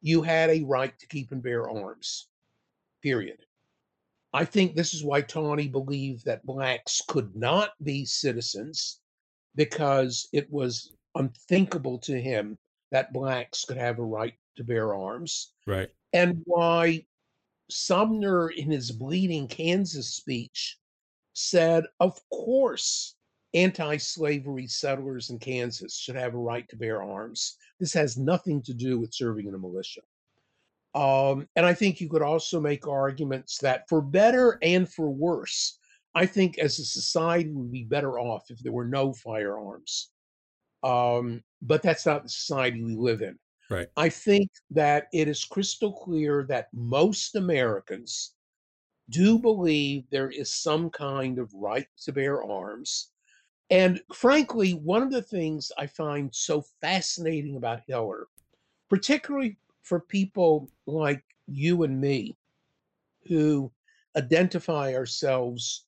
S2: you had a right to keep and bear arms, period. I think this is why Taney believed that blacks could not be citizens because it was unthinkable to him that blacks could have a right to bear arms,
S1: right.
S2: and why Sumner, in his Bleeding Kansas speech, said, Of course, anti slavery settlers in Kansas should have a right to bear arms. This has nothing to do with serving in a militia. Um, and I think you could also make arguments that for better and for worse, I think as a society we'd be better off if there were no firearms. Um, but that's not the society we live in.
S1: Right.
S2: I think that it is crystal clear that most Americans do believe there is some kind of right to bear arms. And frankly, one of the things I find so fascinating about Heller, particularly for people like you and me, who identify ourselves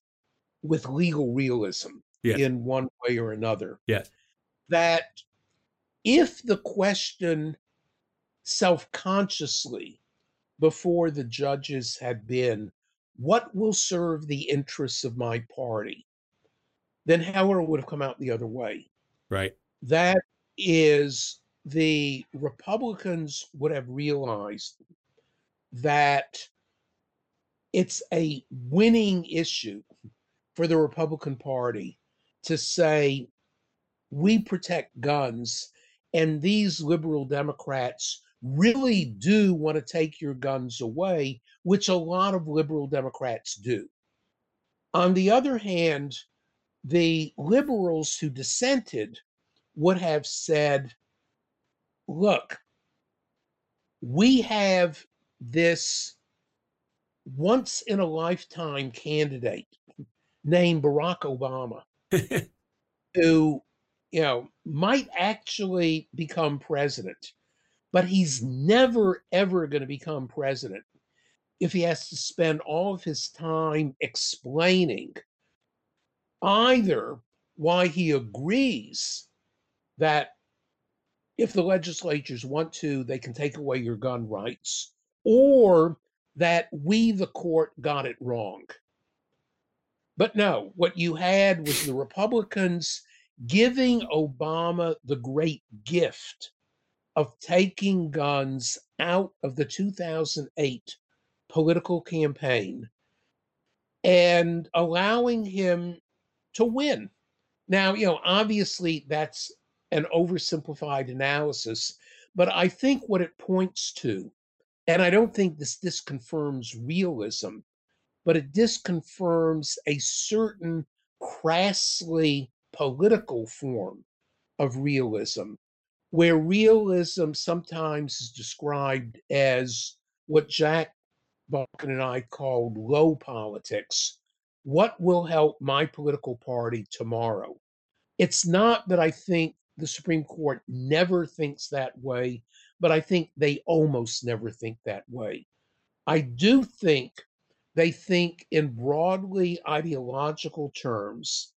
S2: with legal realism
S1: Yes.
S2: in one way or another,
S1: Yes.
S2: that if the question self consciously before the judges had been, what will serve the interests of my party? Then Heller would have come out the other way.
S1: Right.
S2: That is, the Republicans would have realized that it's a winning issue for the Republican Party to say, we protect guns, and these liberal Democrats really do want to take your guns away, which a lot of liberal Democrats do. On the other hand, the liberals who dissented would have said, look, we have this once in a lifetime candidate named Barack Obama who, you know, might actually become president. But he's never, ever going to become president if he has to spend all of his time explaining either why he agrees that if the legislatures want to, they can take away your gun rights, or that we, the court, got it wrong. But no, what you had was the Republicans giving Obama the great gift of taking guns out of the 2008 political campaign and allowing him to win. Now, you know, obviously that's an oversimplified analysis, but I think what it points to, and I don't think this disconfirms realism, but it disconfirms a certain crassly political form of realism, where realism sometimes is described as what Jack Balkin and I called low politics. What will help my political party tomorrow? It's not that I think the Supreme Court never thinks that way, but I think they almost never think that way. I do think they think in broadly ideological terms,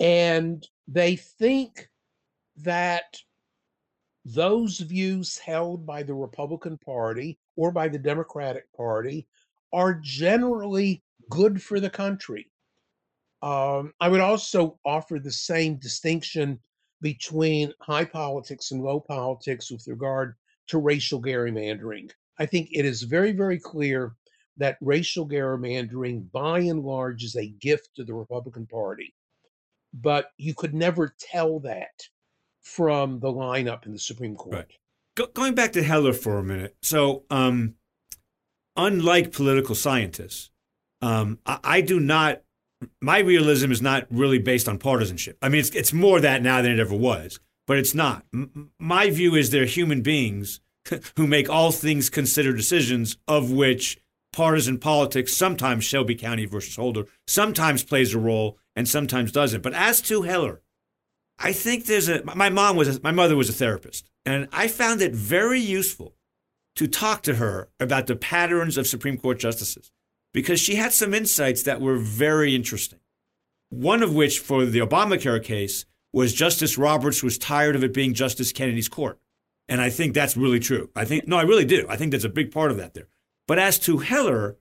S2: and they think that those views held by the Republican Party or by the Democratic Party are generally good for the country. Um, I would also offer the same distinction between high politics and low politics with regard to racial gerrymandering. I think it is very, very clear that racial gerrymandering, by and large, is a gift to the Republican Party. But you could never tell that from the lineup in the Supreme Court. Right.
S1: Go, going back to Heller for a minute. So, um, unlike political scientists, um, I, I, do not. My realism is not really based on partisanship. I mean, it's it's more that now than it ever was, but it's not. M- my view is they're human beings who make all things considered decisions, of which partisan politics sometimes Shelby County versus Holder sometimes plays a role and sometimes doesn't. But as to Heller, I think there's a. My mom was. A, my mother was a therapist, and I found it very useful to talk to her about the patterns of Supreme Court justices because she had some insights that were very interesting. One of which, for the Obamacare case, was Justice Roberts was tired of it being Justice Kennedy's court. And I think that's really true. I think, no, I really do. I think that's a big part of that there. But as to Heller,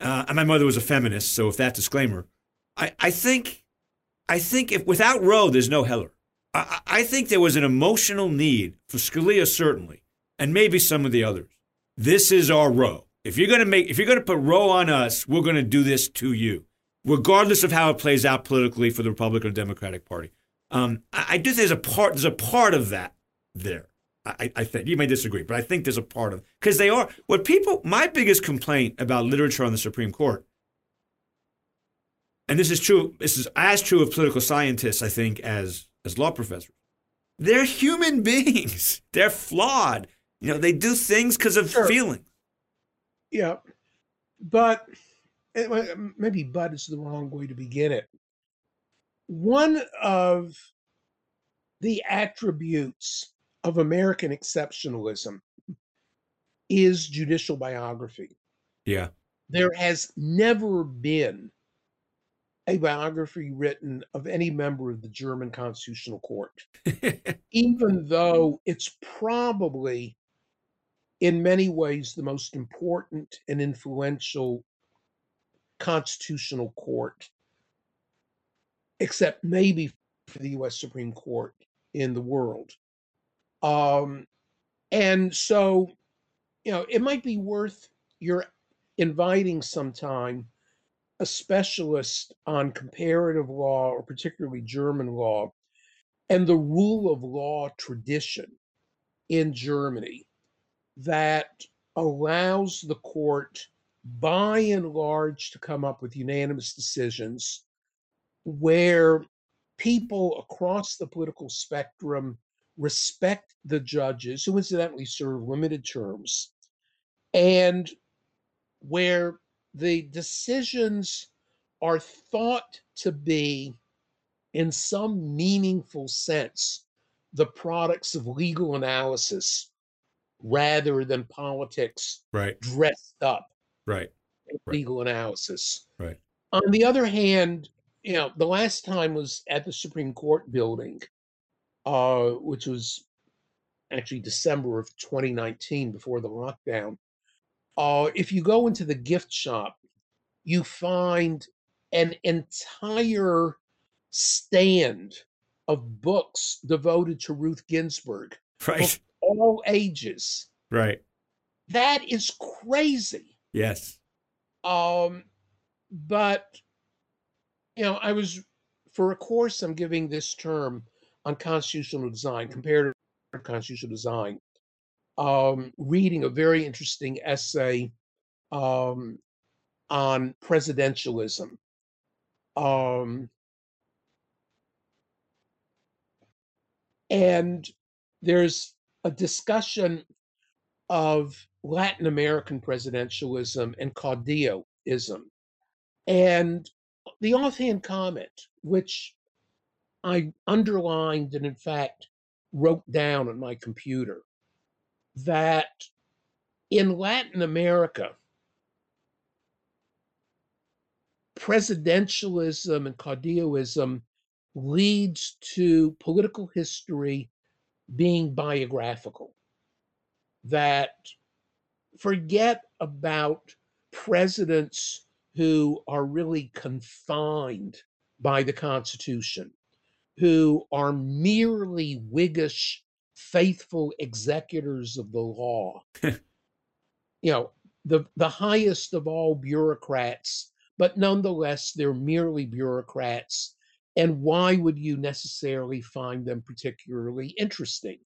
S1: uh, and my mother was a feminist, so if that disclaimer, I, I think, I think if without Roe, there's no Heller. I, I think there was an emotional need for Scalia, certainly, and maybe some of the others. This is our Roe. If you're going to make, if you're going to put Roe on us, we're going to do this to you, regardless of how it plays out politically for the Republican or Democratic Party. Um, I, I do think there's a part, there's a part of that there. I, I think you may disagree, but I think there's a part of because they are what people. My biggest complaint about literature on the Supreme Court, and this is true. This is as true of political scientists, I think, as as law professors. They're human beings. They're flawed. You know, they do things because of sure. feeling.
S2: Yeah, but eh, maybe "but" is the wrong way to begin it. One of the attributes of American exceptionalism is judicial biography.
S1: Yeah.
S2: There has never been a biography written of any member of the German Constitutional Court, even though it's probably, in many ways, the most important and influential constitutional court, except maybe for the US Supreme Court in the world. Um, and so, you know, it might be worth your inviting sometime a specialist on comparative law or particularly German law and the rule of law tradition in Germany that allows the court by and large to come up with unanimous decisions where people across the political spectrum respect the judges, who incidentally serve limited terms, and where the decisions are thought to be, in some meaningful sense, the products of legal analysis rather than politics
S1: Right.
S2: dressed up
S1: Right.
S2: in
S1: Right.
S2: legal analysis.
S1: Right.
S2: On the other hand, you know, the last time was at the Supreme Court building, uh, which was actually December of 2019 before the lockdown. Uh, if you go into the gift shop, you find an entire stand of books devoted to Ruth Ginsburg,
S1: Right.
S2: all ages.
S1: Right.
S2: That is crazy.
S1: Yes.
S2: Um, but you know, I was for a course I'm giving this term on constitutional design, comparative constitutional design, um, reading a very interesting essay um, on presidentialism. Um, and there's a discussion of Latin American presidentialism and caudilloism. And the offhand comment, which I underlined and in fact wrote down on my computer, that in Latin America, presidentialism and caudilloism leads to political history being biographical. That forget about presidents who are really confined by the Constitution, who are merely Whiggish, faithful executors of the law. you know, the, the highest of all bureaucrats, but nonetheless, they're merely bureaucrats. And why would you necessarily find them particularly interesting?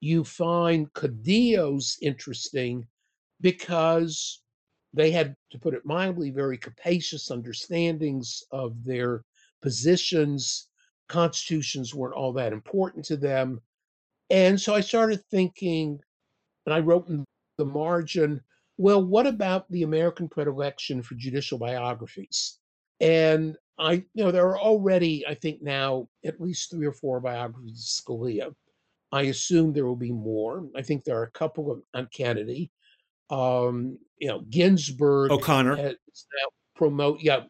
S2: You find caudillos interesting because they had, to put it mildly, very capacious understandings of their positions. Constitutions weren't all that important to them. And so I started thinking, and I wrote in the margin, well, what about the American predilection for judicial biographies? And I, you know, there are already, I think now, at least three or four biographies of Scalia. I assume there will be more. I think there are a couple of on Kennedy. Um, you know, Ginsburg
S1: O'Connor.
S2: has now promote. Yeah.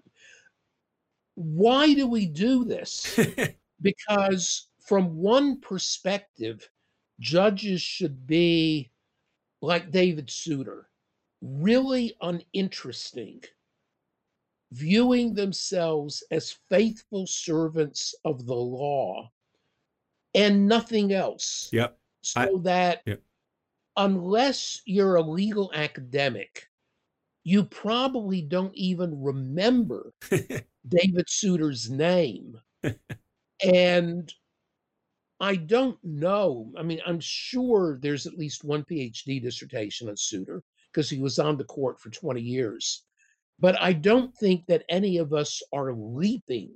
S2: Why do we do this? because from one perspective, judges should be like David Souter, really uninteresting, viewing themselves as faithful servants of the law and nothing else.
S1: Yep.
S2: So
S1: I-
S2: that
S1: Yep.
S2: unless you're a legal academic, you probably don't even remember David Souter's name. and I don't know. I mean, I'm sure there's at least one PhD dissertation on Souter because he was on the court for 20 years. But I don't think that any of us are leaping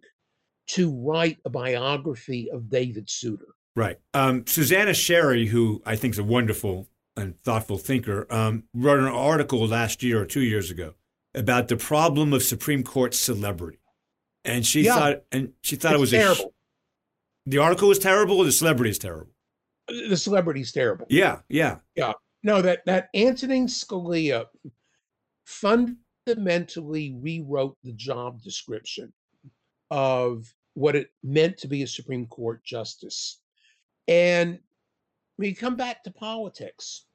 S2: to write a biography of David Souter.
S1: Right. Um, Suzanna Sherry, who I think is a wonderful and thoughtful thinker, um, wrote an article last year or two years ago about the problem of Supreme Court celebrity, and she
S2: Yeah.
S1: thought and she thought it
S2: It's
S1: was a
S2: terrible.
S1: The article was terrible, or the celebrity is terrible.
S2: the celebrity's terrible.
S1: Yeah, yeah, yeah.
S2: No, that that Antonin Scalia fundamentally rewrote the job description of what it meant to be a Supreme Court justice. And when you come back to politics,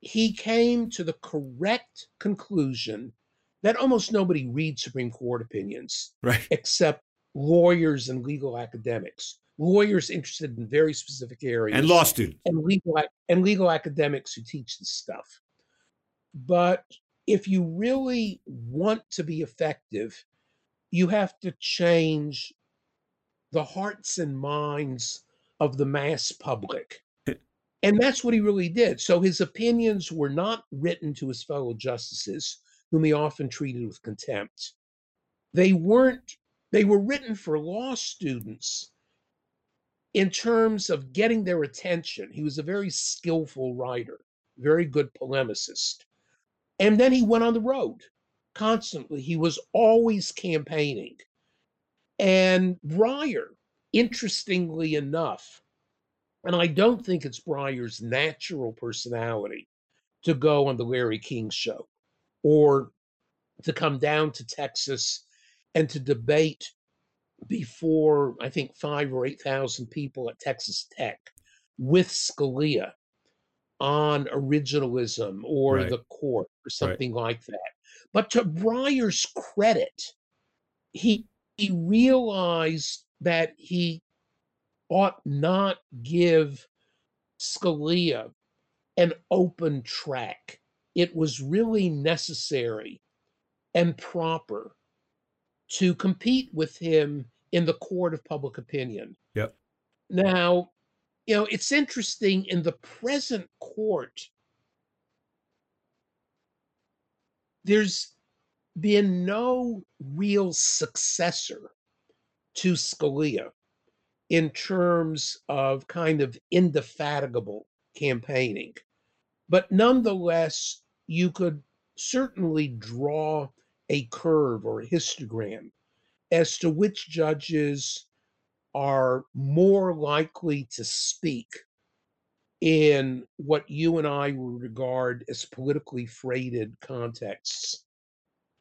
S2: he came to the correct conclusion that almost nobody reads Supreme Court opinions
S1: right,
S2: except lawyers and legal academics. Lawyers interested in very specific areas
S1: and law students.
S2: and legal and legal academics who teach this stuff. But if you really want to be effective, you have to change the hearts and minds of the mass public. Eh. and that's what he really did. So his opinions were not written to his fellow justices, whom he often treated with contempt. They weren't, they were written for law students in terms of getting their attention. He was a very skillful writer, very good polemicist. And then he went on the road constantly. He was always campaigning. And Breyer, interestingly enough, And I don't think it's Breyer's natural personality to go on the Larry King show or to come down to Texas and to debate before I think five or eight thousand people at Texas Tech with Scalia on originalism or
S1: Right.
S2: the court or something like that. But to Breyer's credit, he he realized that he ought not give Scalia an open track. It was really necessary and proper to compete with him in the court of public opinion.
S1: Yep.
S2: Now, you know, it's interesting in the present court, there's been no real successor to Scalia in terms of kind of indefatigable campaigning. But nonetheless, you could certainly draw a curve or a histogram as to which judges are more likely to speak in what you and I would regard as politically freighted contexts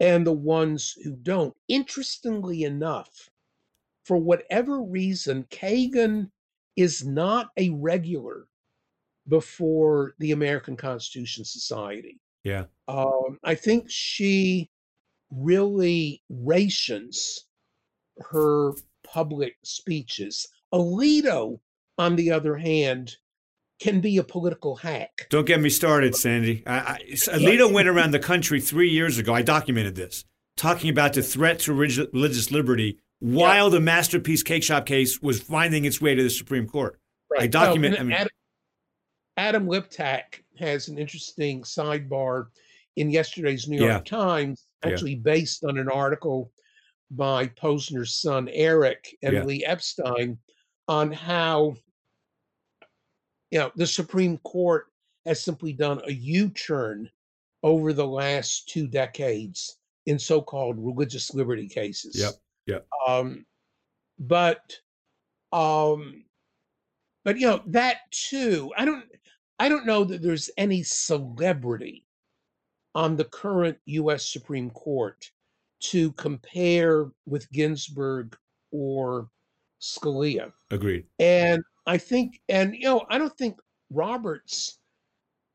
S2: and the ones who don't. Interestingly enough, for whatever reason, Kagan is not a regular before the American Constitution Society.
S1: Yeah.
S2: Um, I think she really rations her public speeches. Alito, on the other hand, can be a political hack.
S1: Don't get me started, Sandy. I, I, Alito went around the country three years ago. I documented this, talking about the threat to religious liberty while the Masterpiece Cakeshop case was finding its way to the Supreme Court. I document.
S2: Oh,
S1: I mean,
S2: Adam, Adam Liptak has an interesting sidebar in yesterday's New York
S1: Yeah.
S2: Times,
S1: Yeah.
S2: actually based on an article by Posner's son Eric and
S1: Yeah.
S2: Lee Epstein on how you know the Supreme Court has simply done a U-turn over the last two decades in so-called religious liberty cases.
S1: Yep, yep.
S2: Um, but um, but you know that too. I don't. I don't know that there's any celebrity on the current U.S. Supreme Court to compare with Ginsburg or Scalia.
S1: agreed.
S2: And I think, and you know, I don't think Roberts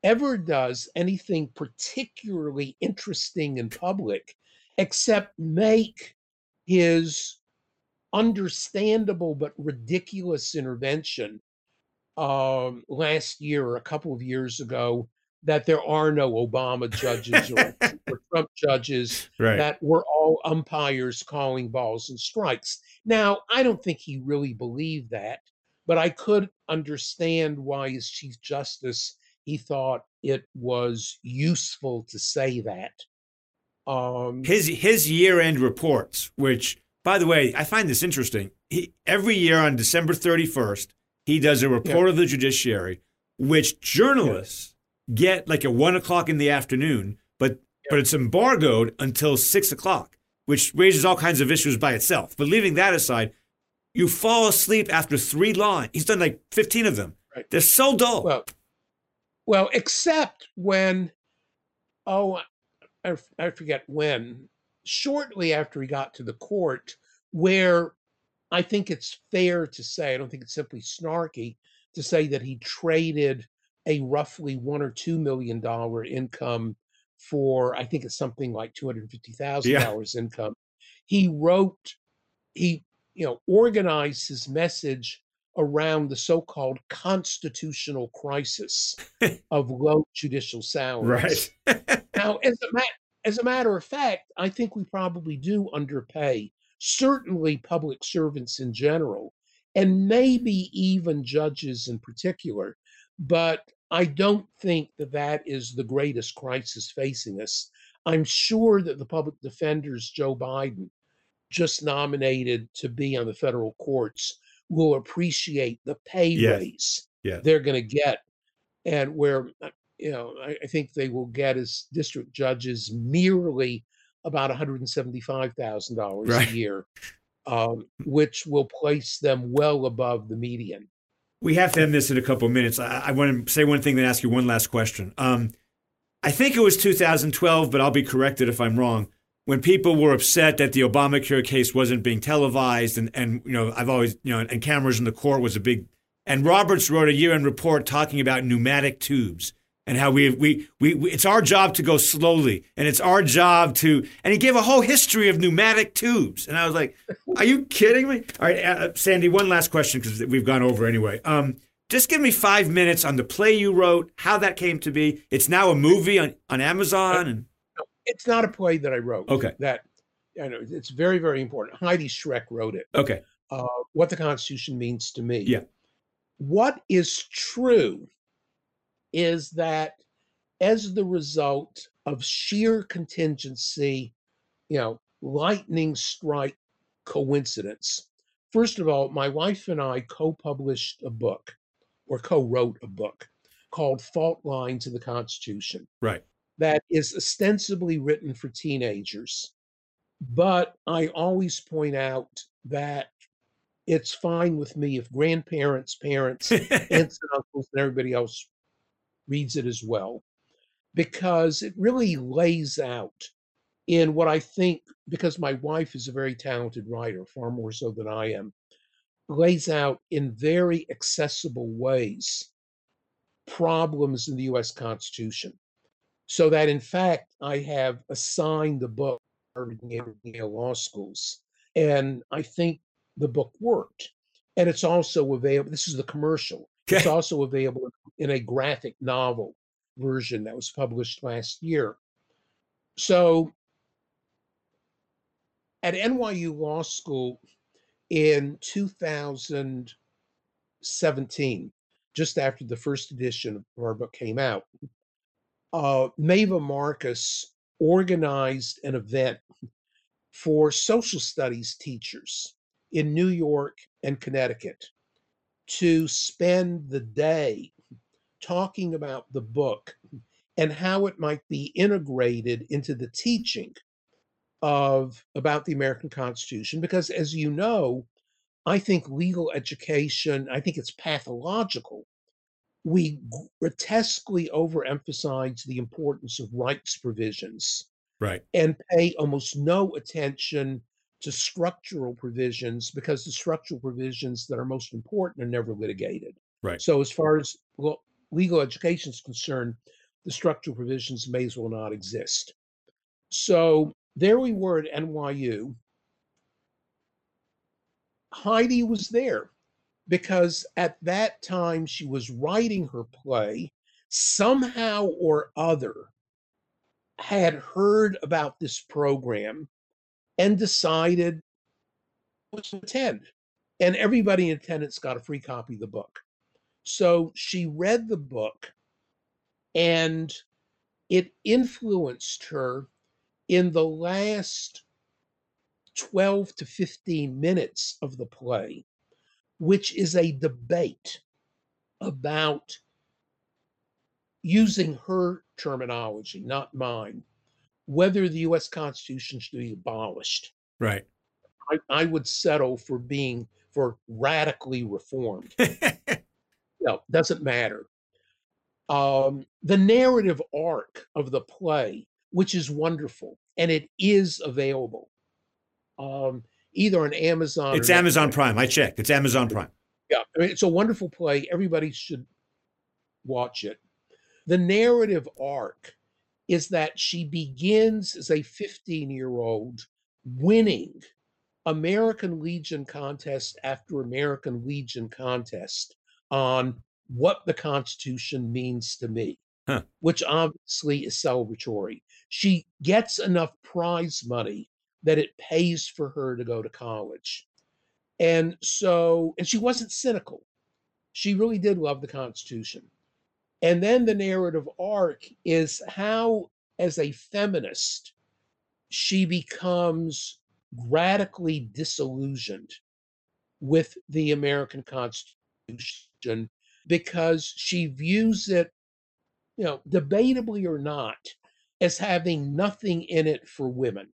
S2: ever does anything particularly interesting in public except make his understandable but ridiculous intervention um, last year or a couple of years ago that there are no Obama judges or, or Trump judges
S1: Right.
S2: that we're all umpires calling balls and strikes. Now, I don't think he really believed that, but I could understand why, as Chief Justice, he thought it was useful to say that. Um,
S1: his his year end reports, which by the way, I find this interesting. He, every year on December 31st, he does a report of the judiciary, which journalists get like at one o'clock in the afternoon, but but it's embargoed until six o'clock, which raises all kinds of issues by itself. But leaving that aside, you fall asleep after three lines. He's done like 15 of them.
S2: Right.
S1: They're so dull.
S2: well, well, except when, oh, I forget when, shortly after he got to the court, where I think it's fair to say, I don't think it's simply snarky to say that he traded a roughly one or two million dollar income for, I think it's something like two hundred fifty thousand dollars income. He wrote, he you know organized his message around the so-called constitutional crisis of low judicial salaries.
S1: right.
S2: Now, as a, ma- as a matter of fact, I think we probably do underpay certainly public servants in general, and maybe even judges in particular. But I don't think that that is the greatest crisis facing us. I'm sure that the public defenders, Joe Biden, just nominated to be on the federal courts, will appreciate the pay
S1: Yes.
S2: raise
S1: Yes.
S2: they're going to get, and where uh, you know I, I think they will get as district judges merely about one hundred and seventy-five thousand dollars
S1: Right.
S2: a year, um, which will place them well above the median.
S1: We have to end this in a couple of minutes. I, I, want to say one thing, then ask you one last question. Um, I think it was 2012, but I'll be corrected if I'm wrong. When people were upset that the Obamacare case wasn't being televised, and, and you know, I've always, you know, and cameras in the court was a big. And Roberts wrote a year-end report talking about pneumatic tubes and how we, we, we, we, it's our job to go slowly and it's our job to, and he gave a whole history of pneumatic tubes. And I was like, are you kidding me? All right, uh, Sandy, one last question because we've gone over anyway. Um, just give me five minutes on the play you wrote, how that came to be. It's now a movie on, on Amazon. And
S2: it's not a play that I wrote.
S1: Okay.
S2: That, I know, it's very, very important. Heidi Schreck wrote it.
S1: Okay.
S2: Uh, what the Constitution means to me.
S1: Yeah.
S2: What is true is that as the result of sheer contingency, you know, lightning strike coincidence. First of all, my wife and I co published a book or co wrote a book called Fault Lines of the Constitution.
S1: Right.
S2: That is ostensibly written for teenagers. But I always point out that it's fine with me if grandparents, parents, aunts and uncles, and everybody else reads it as well because it really lays out in what I think, because my wife is a very talented writer, far more so than I am, lays out in very accessible ways problems in the US Constitution. So that in fact, I have assigned the book to Yale Law Schools. And I think the book worked. And it's also available. This is the commercial. Okay. It's also available in a graphic novel version that was published last year. So at NYU Law School in 2017, just after the first edition of our book came out, uh, Maeva Marcus organized an event for social studies teachers in New York and Connecticut to spend the day talking about the book and how it might be integrated into the teaching of about the American Constitution because as you know I think legal education I think it's pathological. We grotesquely overemphasize the importance of rights provisions
S1: right.
S2: and pay almost no attention to structural provisions because the structural provisions that are most important are never litigated.
S1: Right.
S2: So as far as well, legal education is concerned, the structural provisions may as well not exist. So there we were at NYU. Heidi was there because at that time she was writing her play, somehow or other had heard about this program and decided to attend. And everybody in attendance got a free copy of the book. So she read the book and it influenced her in the last 12 to 15 minutes of the play, which is a debate about using her terminology, not mine, whether the US Constitution should be abolished.
S1: Right.
S2: I, I would settle for being for radically reformed. no, doesn't matter. Um, the narrative arc of the play, which is wonderful, and it is available um, either on Amazon.
S1: It's Amazon Prime. I checked. It's Amazon Prime.
S2: Yeah, I mean, it's a wonderful play. Everybody should watch it. The narrative arc is that she begins as a 15 year old winning American Legion contest after American Legion contest on what the Constitution means to me,
S1: huh.
S2: which obviously is celebratory. She gets enough prize money that it pays for her to go to college. And so, and she wasn't cynical. She really did love the Constitution. And then the narrative arc is how, as a feminist, she becomes radically disillusioned with the American Constitution because she views it, you know, debatably or not, as having nothing in it for women.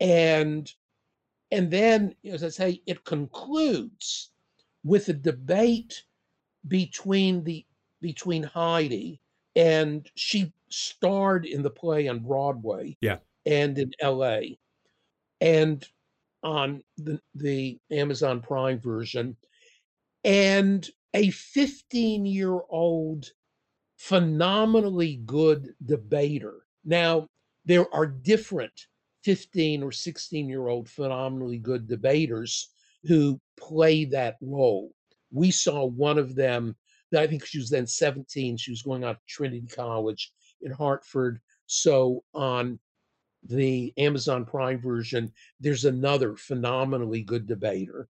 S2: And and then, as I say, it concludes with a debate between the between Heidi and she starred in the play on Broadway.
S1: Yeah.
S2: And in LA. And on the, the Amazon Prime version. And a 15 year old phenomenally good debater. Now, there are different 15 or 16 year old phenomenally good debaters who play that role. We saw one of them, I think she was then 17. She was going out to Trinity College in Hartford. So on the Amazon Prime version, there's another phenomenally good debater.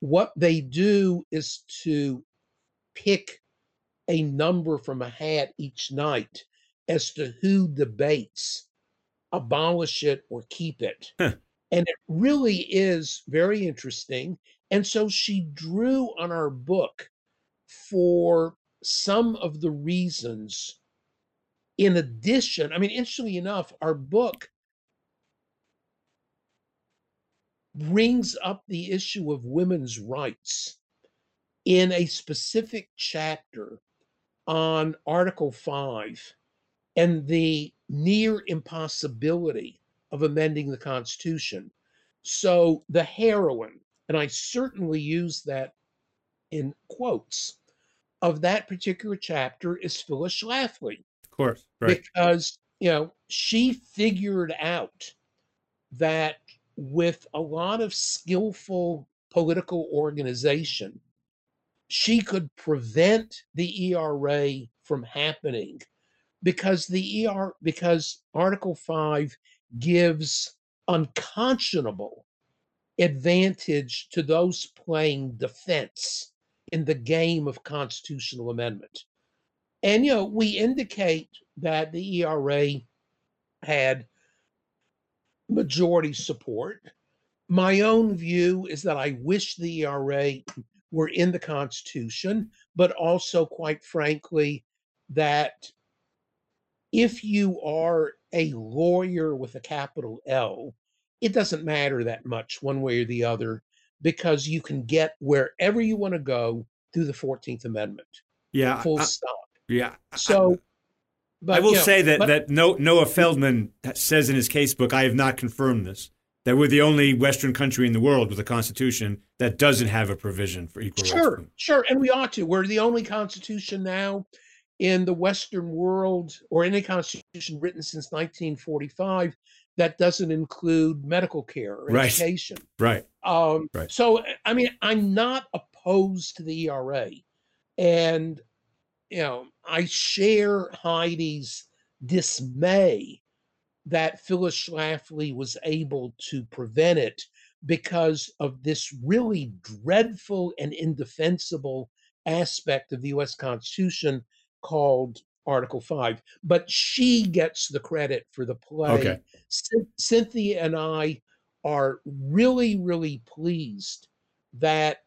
S2: What they do is to pick a number from a hat each night as to who debates abolish it or keep it.
S1: Huh.
S2: And it really is very interesting. And so she drew on our book for some of the reasons. In addition, I mean, interestingly enough, our book brings up the issue of women's rights in a specific chapter on Article 5 and the near impossibility of amending the Constitution. So the heroine, and I certainly use that in quotes, of that particular chapter is Phyllis Schlafly.
S1: Of course. Right.
S2: Because, you know, she figured out that with a lot of skillful political organization, she could prevent the ERA from happening because the ER because Article 5 gives unconscionable advantage to those playing defense in the game of constitutional amendment. And you know, we indicate that the ERA had majority support. My own view is that I wish the ERA were in the Constitution, but also, quite frankly, that if you are a lawyer with a capital L, it doesn't matter that much one way or the other because you can get wherever you want to go through the 14th Amendment.
S1: Yeah.
S2: Full
S1: I-
S2: stop.
S1: yeah.
S2: So, but
S1: I will
S2: you know,
S1: say that
S2: but-
S1: that no, Noah Feldman says in his casebook, I have not confirmed this, that we're the only Western country in the world with a constitution that doesn't have a provision for equal rights.
S2: Sure, sure, and we ought to. We're the only constitution now in the Western world, or any constitution written since 1945, that doesn't include medical care or
S1: Right.
S2: education.
S1: Right.
S2: Um,
S1: Right.
S2: So, I mean, I'm not opposed to the ERA, and you know, I share Heidi's dismay that Phyllis Schlafly was able to prevent it because of this really dreadful and indefensible aspect of the U.S. Constitution called Article 5. But she gets the credit for the play.
S1: Okay.
S2: Cyn- Cynthia and I are really, really pleased that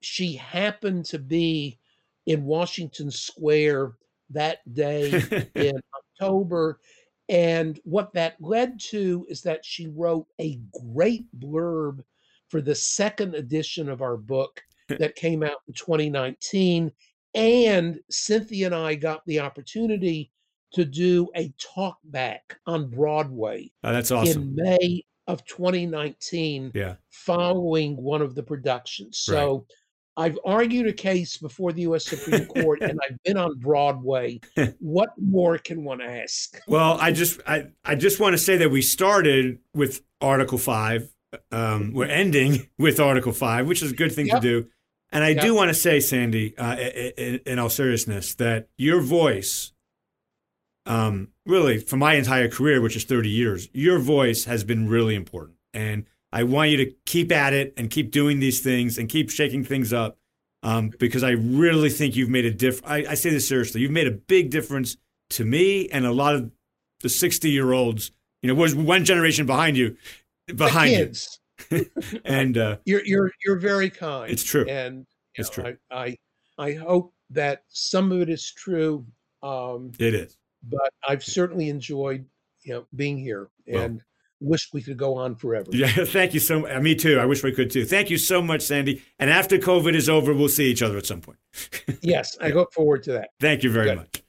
S2: she happened to be in Washington Square that day in October. And what that led to is that she wrote a great blurb for the second edition of our book that came out in 2019. And Cynthia and I got the opportunity to do a talk back on Broadway
S1: Oh, that's awesome.
S2: in May of 2019
S1: yeah.
S2: following one of the productions. So I've argued a case before the US Supreme Court and I've been on Broadway. what more can one ask?
S1: Well, I just I, I just want to say that we started with Article Five. Um, we're ending with Article Five, which is a good thing
S2: Yep.
S1: to do. And I do want to say, Sandy, uh, in, in all seriousness, that your voice, um, really, for my entire career, which is 30 years, your voice has been really important. And I want you to keep at it and keep doing these things and keep shaking things up um, because I really think you've made a difference. I, I say this seriously. You've made a big difference to me and a lot of the 60 year olds. You know, was one generation behind you, behind you,
S2: kids,
S1: and uh,
S2: you're you're you're very kind.
S1: It's true.
S2: And
S1: It's
S2: know,
S1: true.
S2: I, I I hope that some of it is true. Um,
S1: it is.
S2: but I've certainly enjoyed you know being here
S1: Well,
S2: and wish we could go on forever.
S1: Yeah, thank you so much. Me too. I wish we could too. Thank you so much, Sandy. And after COVID is over, we'll see each other at some point.
S2: yes, I look forward to that.
S1: Thank you very Good. much.